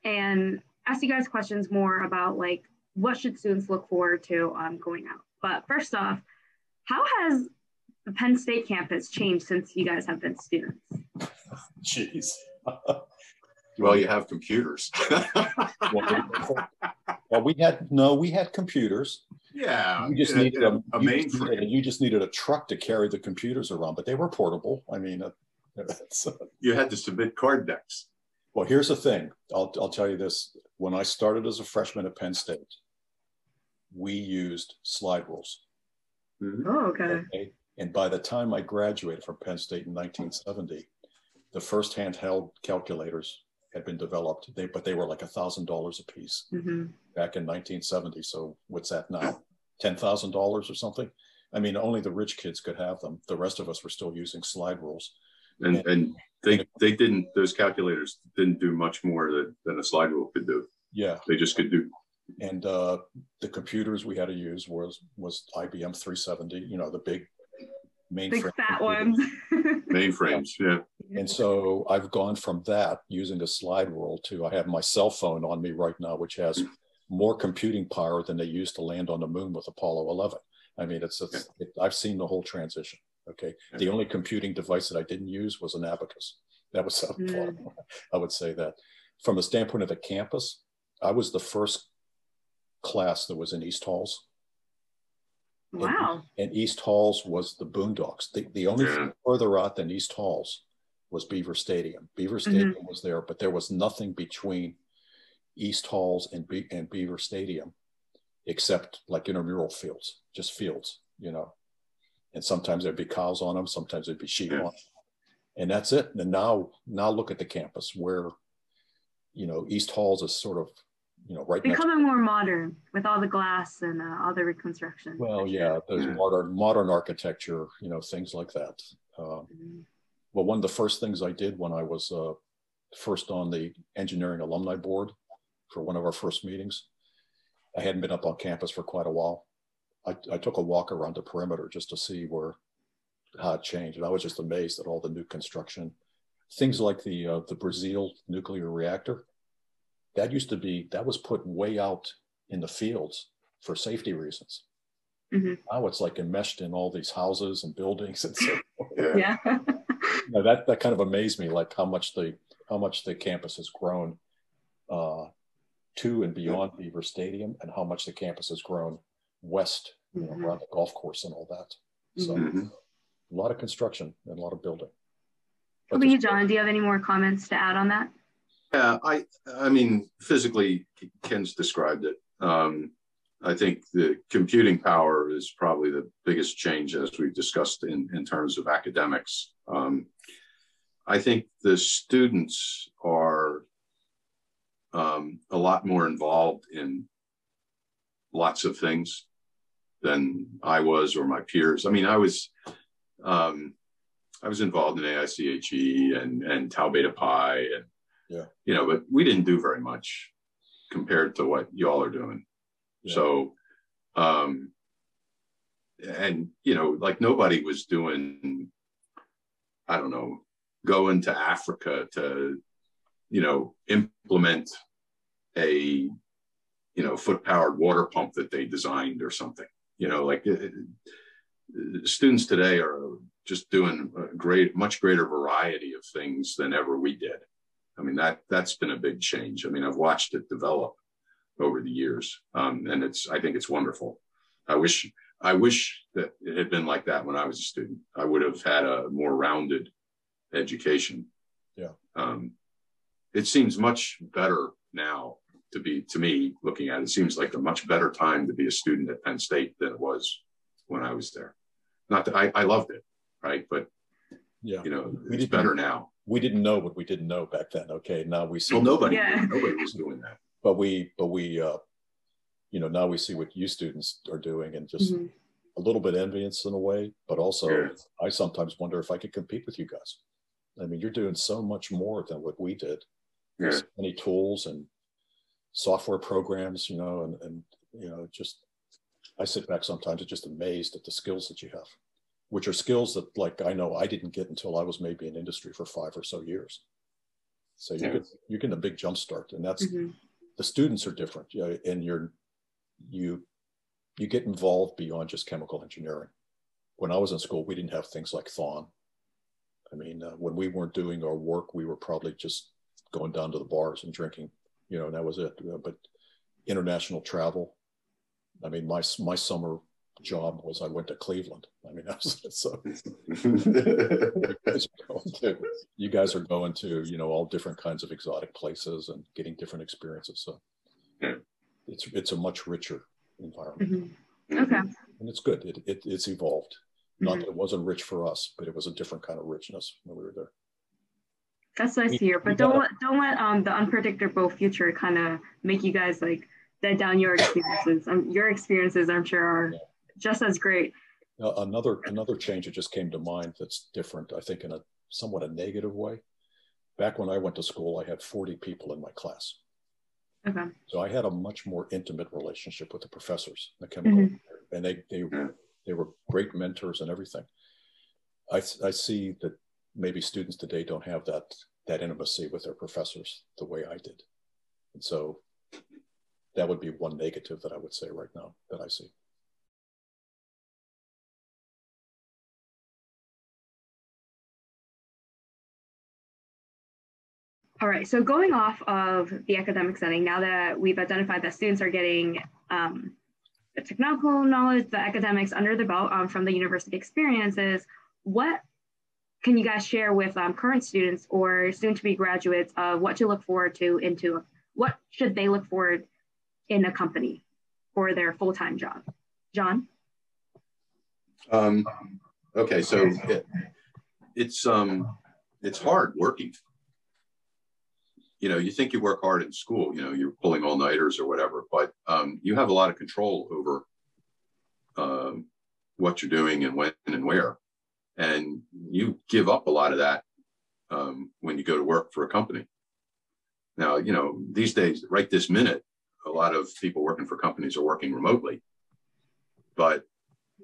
D: and ask you guys questions more about like what should students look forward to um, going out. But first off, how has the Penn State campus changed since you guys have been students?
B: Jeez.
C: well, you have computers.
B: Well, we had no, we had computers.
C: Yeah,
B: you just needed a, a you, just you just needed a truck to carry the computers around, but they were portable. I mean, uh,
C: you had to submit card decks.
B: Well, here's the thing. I'll I'll tell you this. When I started as a freshman at Penn State, we used slide rules.
D: Mm-hmm. Oh, okay. okay.
B: And by the time I graduated from Penn State in 1970, the first handheld calculators had been developed. They but they were like a thousand dollars a piece mm-hmm. back in 1970. So what's that now? Ten thousand dollars or something? I mean, only the rich kids could have them. The rest of us were still using slide rules.
C: And and, and they they didn't those calculators didn't do much more than, than a slide rule could do.
B: Yeah,
C: they just could do.
B: And uh, the computers we had to use was was IBM 370. You know, the big
D: mainframe. Big fat ones.
C: Mainframes, yeah.
B: And so I've gone from that using a slide rule to I have my cell phone on me right now, which has more computing power than they used to land on the moon with Apollo 11. I mean, it's, it's it, I've seen the whole transition. Okay. The only computing device that I didn't use was an abacus. That was, mm. I would say that. From the standpoint of the campus, I was the first class that was in East Halls.
D: Wow.
B: And, and, East Halls was the Boondocks. The, the only yeah. thing further out than East Halls was Beaver Stadium. Beaver mm-hmm. Stadium mm-hmm. was there, but there was nothing between East Halls and, Be- and Beaver Stadium except like intramural fields, just fields, you know. And sometimes there'd be cows on them, sometimes there'd be sheep yeah. on them. And that's it. And now, now look at the campus where, you know, East Halls is sort of you know, right
D: becoming more modern with all the glass and uh, all the reconstruction.
B: Well, yeah, there's modern modern architecture, you know, things like that. Uh, mm-hmm. Well, one of the first things I did when I was uh, first on the engineering alumni board for one of our first meetings, I hadn't been up on campus for quite a while. I, I took a walk around the perimeter just to see where how it changed, and I was just amazed at all the new construction, things like the uh, the Breazeale nuclear reactor that used to be that was put way out in the fields for safety reasons. Mm-hmm. Now it's like enmeshed in all these houses and buildings and so
D: forth. Yeah.
B: you know, that that kind of amazed me, like how much the how much the campus has grown uh, to and beyond Beaver Stadium, and how much the campus has grown west, you know, mm-hmm. around the golf course and all that. So mm-hmm. a lot of construction and a lot of building.
D: But you, John, do you have any more comments to add on that?
C: Yeah, I I mean, physically, Ken's described it. Um, I think the computing power is probably the biggest change as we've discussed in, in terms of academics. Um, I think the students are um, a lot more involved in lots of things than I was or my peers. I mean, I was um, I was involved in AICHE and and Tau Beta Pi and
B: yeah.
C: You know, but we didn't do very much compared to what y'all are doing. Yeah. So, um, and you know, like nobody was doing, I don't know, going to Africa to, you know, implement a, you know, foot powered water pump that they designed or something. You know, like it, students today are just doing a great, much greater variety of things than ever we did. I mean, that that's been a big change. I mean, I've watched it develop over the years, um, and it's I think it's wonderful. I wish I wish that it had been like that when I was a student. I would have had a more rounded education.
B: Yeah.
C: Um, it seems much better now to be to me looking at it, it seems like a much better time to be a student at Penn State than it was when I was there. Not that I, I loved it, right? But
B: yeah,
C: you know, we it's better now
B: we didn't know what we didn't know back then. Okay, now we see.
C: Well, nobody, yeah. nobody was doing that.
B: But we, but we, uh, you know, now we see what you students are doing, and just mm-hmm. a little bit envious in a way. But also, yeah. I sometimes wonder if I could compete with you guys. I mean, you're doing so much more than what we did.
C: Yeah.
B: There's many tools and software programs, you know, and and you know, just I sit back sometimes and just amazed at the skills that you have which are skills that like I know I didn't get until I was maybe in industry for five or so years. So you yeah. get you get a big jump start, and that's mm-hmm. the students are different, you know, and you're you you get involved beyond just chemical engineering. When I was in school, we didn't have things like Thon. I mean, uh, when we weren't doing our work, we were probably just going down to the bars and drinking, you know, and that was it. Uh, but international travel, I mean, my my summer job was I went to Cleveland. I mean, was, so you, guys to, you guys are going to, you know, all different kinds of exotic places and getting different experiences. So it's it's a much richer environment.
D: Mm-hmm. Okay.
B: And it's good. It, it it's evolved. Mm-hmm. Not that it wasn't rich for us, but it was a different kind of richness when we were there.
D: That's nice to hear. But don't let don't let um the unpredictable future kind of make you guys like dead down your experiences. Um, your experiences, I'm sure, are yeah just as great.
B: another another change that just came to mind that's different, I think, in a somewhat a negative way. Back when I went to school, I had 40 people in my class.
D: Okay.
B: So I had a much more intimate relationship with the professors, the chemical, mm-hmm. and they they they were great mentors and everything. I I see that maybe students today don't have that that intimacy with their professors the way I did, and so that would be one negative that I would say right now that I see.
D: All right, so going off of the academic setting, now that we've identified that students are getting um, the technical knowledge, the academics under the belt um, from the university experiences, what can you guys share with um, current students or soon to be graduates of what to look forward to into what should they look forward in a company for their full-time job? John?
C: Um, okay, so it, it's um, it's hard working you know, you think you work hard in school, you know, you're pulling all nighters or whatever, but um, you have a lot of control over um, what you're doing and when and where. And you give up a lot of that um, when you go to work for a company. Now, you know, these days, right this minute, a lot of people working for companies are working remotely, but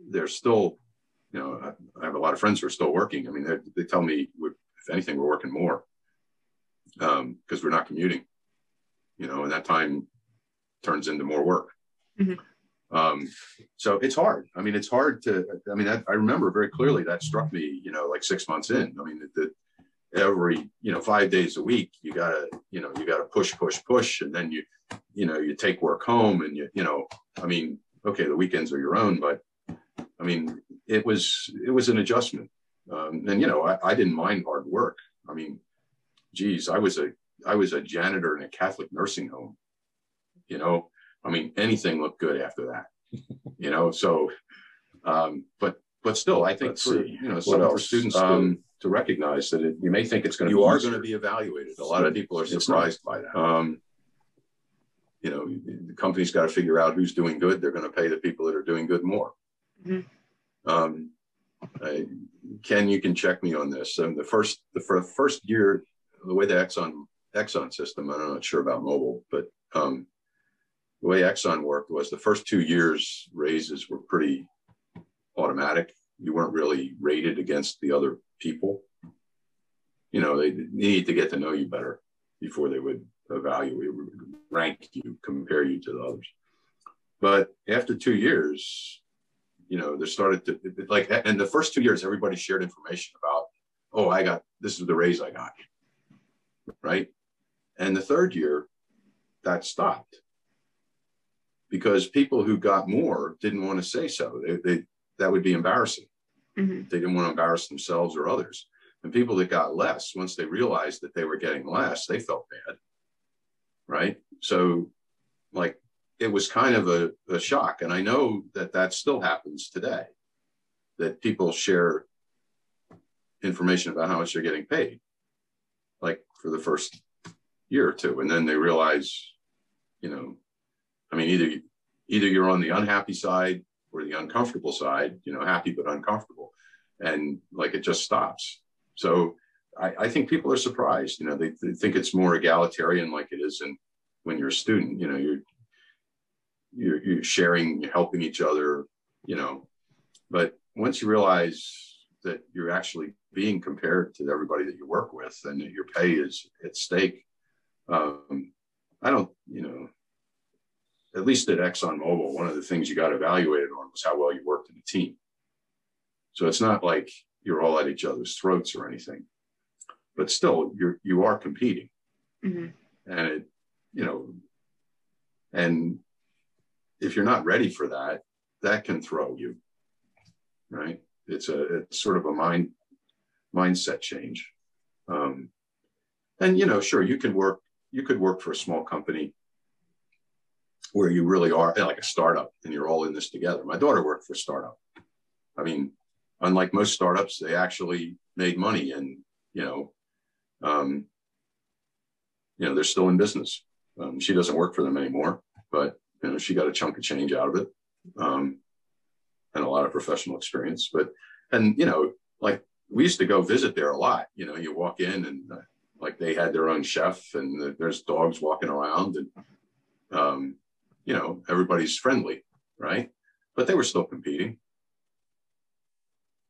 C: they're still, you know, I have a lot of friends who are still working. I mean, they, they tell me, if anything, we're working more because um, we're not commuting, you know, and that time turns into more work. Mm-hmm. Um, so it's hard. I mean, it's hard to, I mean, I, remember very clearly that struck me, you know, like six months in. I mean, the, every, you know, five days a week, you gotta, you know, you gotta push, push, push. And then you, you know, you take work home and you, you know, I mean, okay, the weekends are your own, but I mean, it was, it was an adjustment. Um, and, you know, I, I didn't mind hard work. I mean, geez, I was a I was a janitor in a Catholic nursing home. You know, I mean, anything looked good after that. you know, so um, but but still, I think Let's for see. you know some for students um, to, to, recognize that it, you may think it's going to you are going to be evaluated. A lot of people are surprised by that. Um, you know, the company's got to figure out who's doing good. They're going to pay the people that are doing good more. Mm-hmm. Um, I, Ken, you can check me on this. Um, the first the first year the way the Exxon Exxon system, I'm not sure about Mobil, but um, the way Exxon worked was the first two years raises were pretty automatic. You weren't really rated against the other people. You know, they need to get to know you better before they would evaluate, rank you, compare you to the others. But after two years, you know, there started to like, and the first two years, everybody shared information about, oh, I got this is the raise I got right? And the third year, that stopped because people who got more didn't want to say so. They, they that would be embarrassing. Mm-hmm. They didn't want to embarrass themselves or others. And people that got less, once they realized that they were getting less, they felt bad. Right. So, like, it was kind of a, a shock. And I know that that still happens today, that people share information about how much they're getting paid. Like, for the first year or two, and then they realize, you know, I mean, either either you're on the unhappy side or the uncomfortable side, you know, happy but uncomfortable, and like it just stops. So I, I think people are surprised. You know, they, they think it's more egalitarian, like it is, and when you're a student, you know, you're you're, you're sharing, you're helping each other, you know, but once you realize that you're actually being compared to everybody that you work with and that your pay is at stake. Um, I don't, you know, at least at ExxonMobil, one of the things you got evaluated on was how well you worked in a team. So it's not like you're all at each other's throats or anything, but still you're, you are competing mm-hmm. and it, you know, and if you're not ready for that, that can throw you, right? It's a, it's sort of a mind mindset change. Um, and you know, sure, you can work. You could work for a small company where you really are like a startup, and you're all in this together. My daughter worked for a startup. I mean, unlike most startups, they actually made money, and you know, um, you know, they're still in business. Um, she doesn't work for them anymore, but you know, she got a chunk of change out of it, um, and a lot of professional experience. But and you know, like we used to go visit there a lot. You know, you walk in and uh, like they had their own chef and the, there's dogs walking around and, um, you know, everybody's friendly, right? But they were still competing.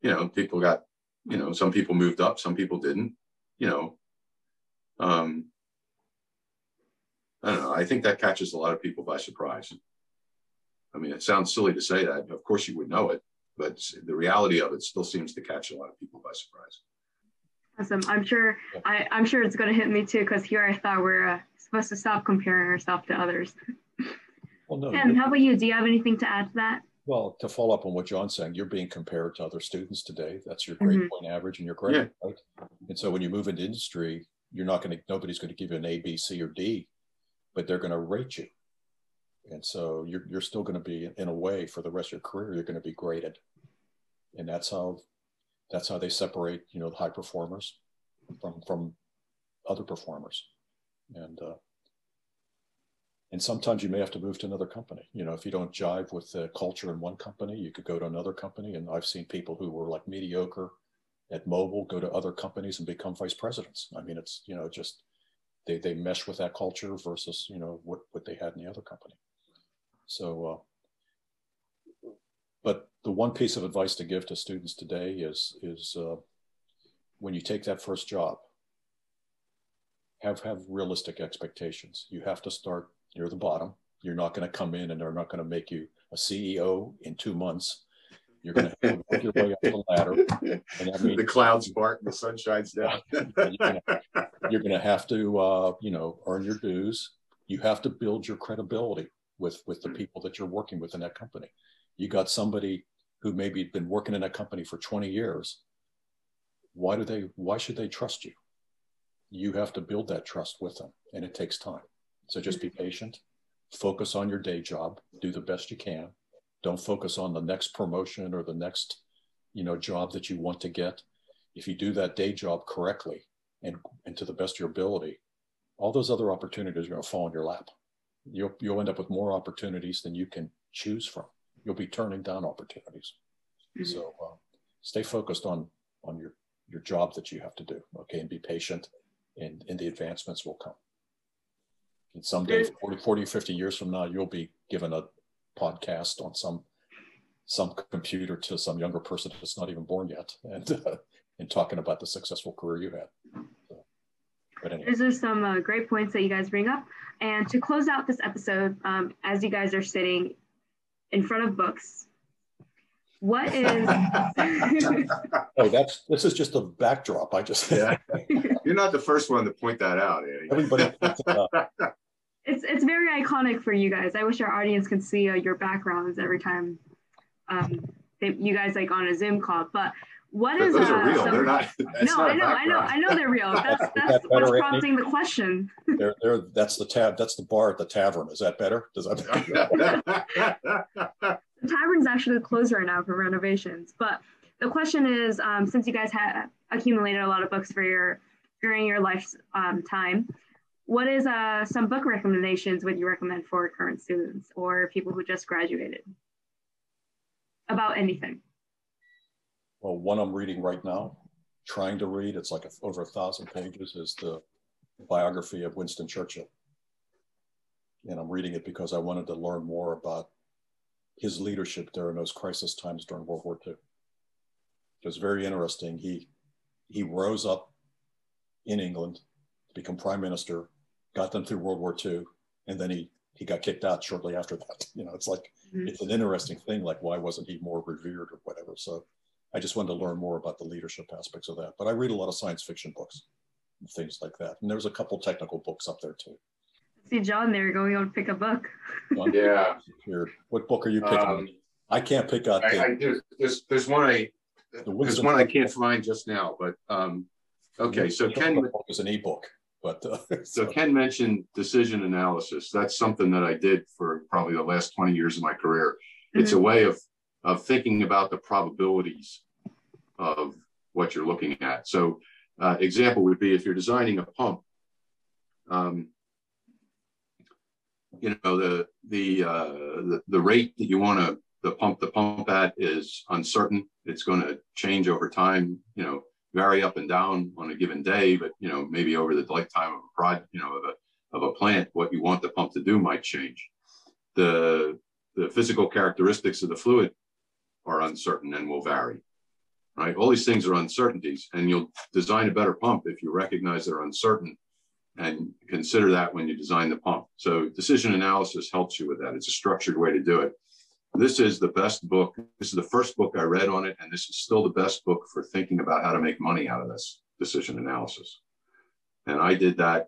C: You know, people got, you know, some people moved up, some people didn't, you know. Um, I don't know. I think that catches a lot of people by surprise. I mean, it sounds silly to say that. Of course, you would know it, but the reality of it still seems to catch a lot of people by surprise.
D: Awesome. I'm sure. I, am sure it's going to hit me too, because here I thought we're uh, supposed to stop comparing ourselves to others. Well, no. And how about you? Do you have anything to add to that?
B: Well, to follow up on what John's saying, you're being compared to other students today. That's your grade mm-hmm. point average and your grade, yeah. right? And so when you move into industry, you're not going to. Nobody's going to give you an A, B, C, or D, but they're going to rate you. And so you're, you're still going to be, in a way, for the rest of your career, you're going to be graded and that's how that's how they separate you know the high performers from from other performers and uh, and sometimes you may have to move to another company. You know, if you don't jive with the culture in one company, you could go to another company. And I've seen people who were like mediocre at Mobil go to other companies and become vice presidents. I mean, it's you know just they they mesh with that culture versus you know what what they had in the other company. So, uh, but the one piece of advice to give to students today is is uh, when you take that first job, have have realistic expectations. You have to start near the bottom. You're not going to come in and they're not going to make you a CEO in two months. You're going to work your way up the ladder.
C: And I mean, the clouds part and the sun shines down.
B: you're going to have to, uh, you know, earn your dues. You have to build your credibility with with the people that you're working with in that company. You got somebody who maybe been working in that company for 20 years. Why do they? Why should they trust you? You have to build that trust with them, and it takes time. So just be patient. Focus on your day job. Do the best you can. Don't focus on the next promotion or the next, you know, job that you want to get. If you do that day job correctly and, and to the best of your ability, all those other opportunities are going to fall in your lap you'll you'll end up with more opportunities than you can choose from. You'll be turning down opportunities. Mm-hmm. So uh, stay focused on on your your job that you have to do. Okay, and be patient, and and the advancements will come. And someday, 40, 40 50 years from now, you'll be given a podcast on some some computer to some younger person that's not even born yet, and uh, and talking about the successful career you had.
D: But anyway. These are some uh, great points that you guys bring up. And to close out this episode, um, as you guys are sitting in front of books, what is?
B: oh, that's this is just a backdrop. I just
C: yeah. You're not the first one to point that out. Eddie. Everybody.
D: it's it's very iconic for you guys. I wish our audience could see uh, your backgrounds every time um, they, you guys like on a Zoom call. But what is
C: those uh, are real? Some, they're not.
D: No, not I know, I know, I know they're real. That's that's that what's prompting the question.
B: They're, they're, that's the tab. That's the bar at the tavern. Is that better? Does that?
D: the tavern's actually closed right now for renovations. But the question is, um, since you guys have accumulated a lot of books for your during your lifetime, um, time, what is uh, some book recommendations would you recommend for current students or people who just graduated about anything?
B: well, one I'm reading right now, trying to read, it's like a, over a thousand pages, is the biography of Winston Churchill. And I'm reading it because I wanted to learn more about his leadership during those crisis times during World War II. It was very interesting. He he rose up in England to become prime minister, got them through World War II, and then he he got kicked out shortly after that. You know, it's like mm-hmm. it's an interesting thing. Like, why wasn't he more revered or whatever? So I just wanted to learn more about the leadership aspects of that. But I read a lot of science fiction books and things like that. And there's a couple technical books up there too.
D: See John there going on pick a book.
C: Yeah.
B: Here. What book are you picking? Um, I can't pick out.
C: I, I, there's, there's, there's one I there's one I can't find just now, but um, okay. So Ken
B: was an ebook, but uh,
C: so. so Ken mentioned decision analysis. That's something that I did for probably the last 20 years of my career. It's mm-hmm. a way of of thinking about the probabilities of what you're looking at. So, uh, example would be if you're designing a pump, um, you know the the, uh, the the rate that you want to the pump the pump at is uncertain. It's going to change over time. You know, vary up and down on a given day, but you know maybe over the lifetime of a project, you know, of a of a plant, what you want the pump to do might change. The the physical characteristics of the fluid are uncertain and will vary. Right? All these things are uncertainties, and you'll design a better pump if you recognize they're uncertain and consider that when you design the pump. So decision analysis helps you with that. It's a structured way to do it. This is the best book. This is the first book I read on it, and this is still the best book for thinking about how to make money out of this decision analysis. And I did that.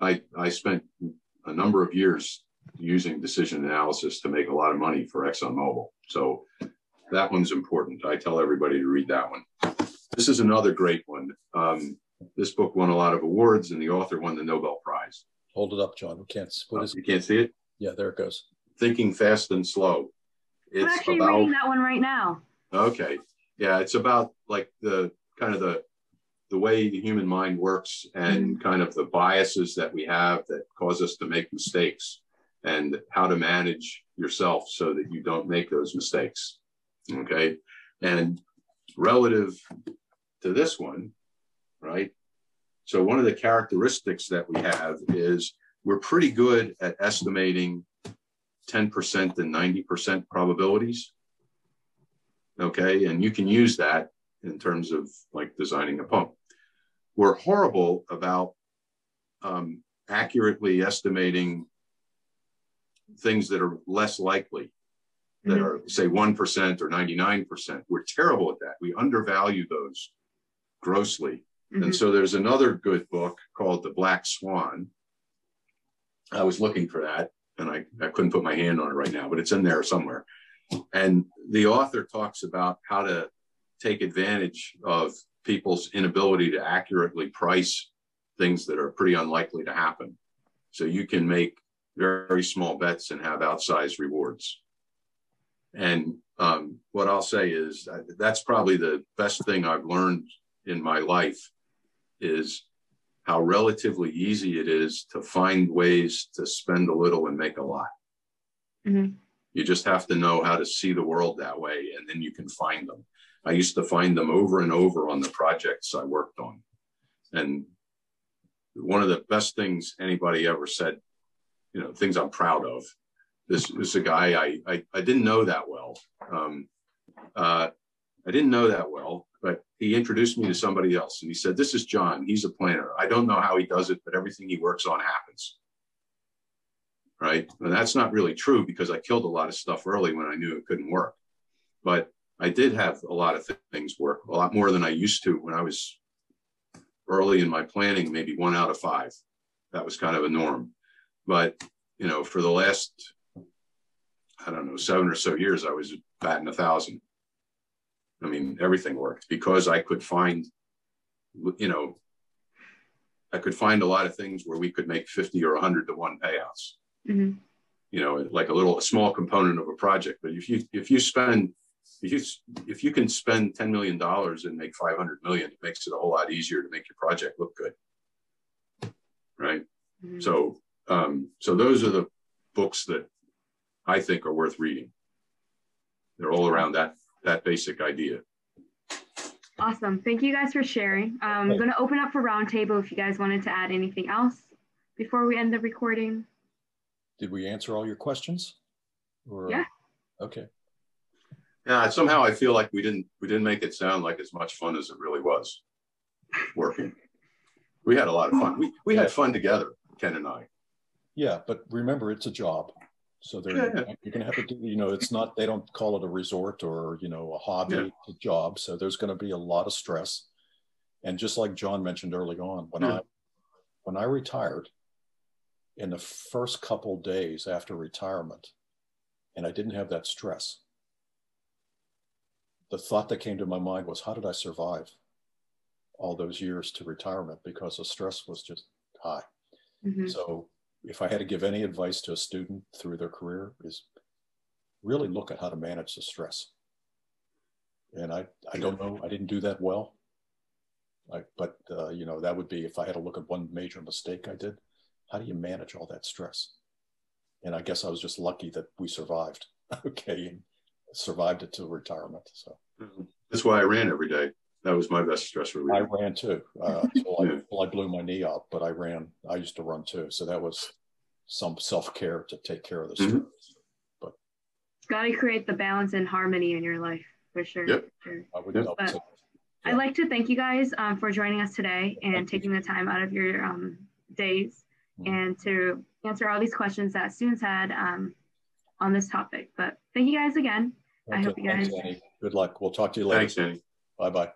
C: I, I spent a number of years using decision analysis to make a lot of money for ExxonMobil. So that one's important. I tell everybody to read that one. This is another great one. Um, this book won a lot of awards, and the author won the Nobel Prize.
B: Hold it up, John. We can't. What
C: is? You can't see it.
B: Yeah, there it goes.
C: Thinking Fast and Slow.
D: It's I'm actually about, reading that one right now.
C: Okay. Yeah, it's about like the kind of the the way the human mind works and mm-hmm. kind of the biases that we have that cause us to make mistakes and how to manage yourself so that you don't make those mistakes. Okay. And relative to this one, right? So, one of the characteristics that we have is we're pretty good at estimating 10% and 90% probabilities. Okay. And you can use that in terms of like designing a pump. We're horrible about um, accurately estimating things that are less likely, that mm-hmm. are, say, 1% or 99%. We're terrible at that. We undervalue those grossly. Mm-hmm. And so there's another good book called The Black Swan. I was looking for that and I, I couldn't put my hand on it right now, but it's in there somewhere. And the author talks about how to take advantage of people's inability to accurately price things that are pretty unlikely to happen. So you can make very small bets and have outsized rewards. And um, what I'll say is uh, that's probably the best thing I've learned in my life is how relatively easy it is to find ways to spend a little and make a lot. Mm-hmm. You just have to know how to see the world that way, and then you can find them. I used to find them over and over on the projects I worked on. And one of the best things anybody ever said, you know, things I'm proud of. This is a guy I, I, I didn't know that well. Um, uh, I didn't know that well, but he introduced me to somebody else and he said, This is John. He's a planner. I don't know how he does it, but everything he works on happens. Right. And that's not really true because I killed a lot of stuff early when I knew it couldn't work. But I did have a lot of things work, a lot more than I used to when I was early in my planning, maybe one out of five. That was kind of a norm. But, you know, for the last, I don't know, seven or so years, I was batting a thousand. I mean, everything worked because I could find, you know, I could find a lot of things where we could make 50 or 100 to one payouts. Mm-hmm. You know, like a little a small component of a project. But if you if you spend if you if you can spend 10 million dollars and make 500 million, it makes it a whole lot easier to make your project look good. Right. Mm-hmm. So um, so those are the books that I think are worth reading. They're all around that that basic idea.
D: Awesome. Thank you guys for sharing. Um, I'm going to open up for roundtable if you guys wanted to add anything else before we end the recording.
B: Did we answer all your questions?
D: Or, yeah.
B: Okay.
C: Yeah. Somehow I feel like we didn't we didn't make it sound like as much fun as it really was working. We had a lot of fun. We we had fun together, Ken and I.
B: Yeah, but remember, it's a job. So they're yeah, yeah. you're going to have to do. You know, it's not. They don't call it a resort or you know a hobby. Yeah. A job. So there's going to be a lot of stress. And just like John mentioned early on, when I when I retired, in the first couple days after retirement, and I didn't have that stress. The thought that came to my mind was, how did I survive all those years to retirement? Because the stress was just high. Mm-hmm. So if I had to give any advice to a student through their career is really look at how to manage the stress. And I, I don't know, I didn't do that well. I, but, uh, you know, that would be if I had to look at one major mistake I did, how do you manage all that stress? And I guess I was just lucky that we survived. okay. And survived it to retirement. So
C: that's why I ran every day that was my best stress relief.
B: I ran too. Uh, until, I, until I blew my knee up, but I ran. I used to run too, so that was some self care to take care of the mm-hmm. stress. Mm-hmm. But
D: got to create the balance and harmony in your life for sure.
C: Yep.
D: Sure.
C: I
D: would yep. yeah. I'd like to thank you guys um, for joining us today and thank taking you. the time out of your um, days mm-hmm. and to answer all these questions that students had um, on this topic. But thank you guys again. Okay. I hope you guys.
B: Thanks, Good luck. We'll talk to you later.
C: Thanks, Annie.
B: Bye bye.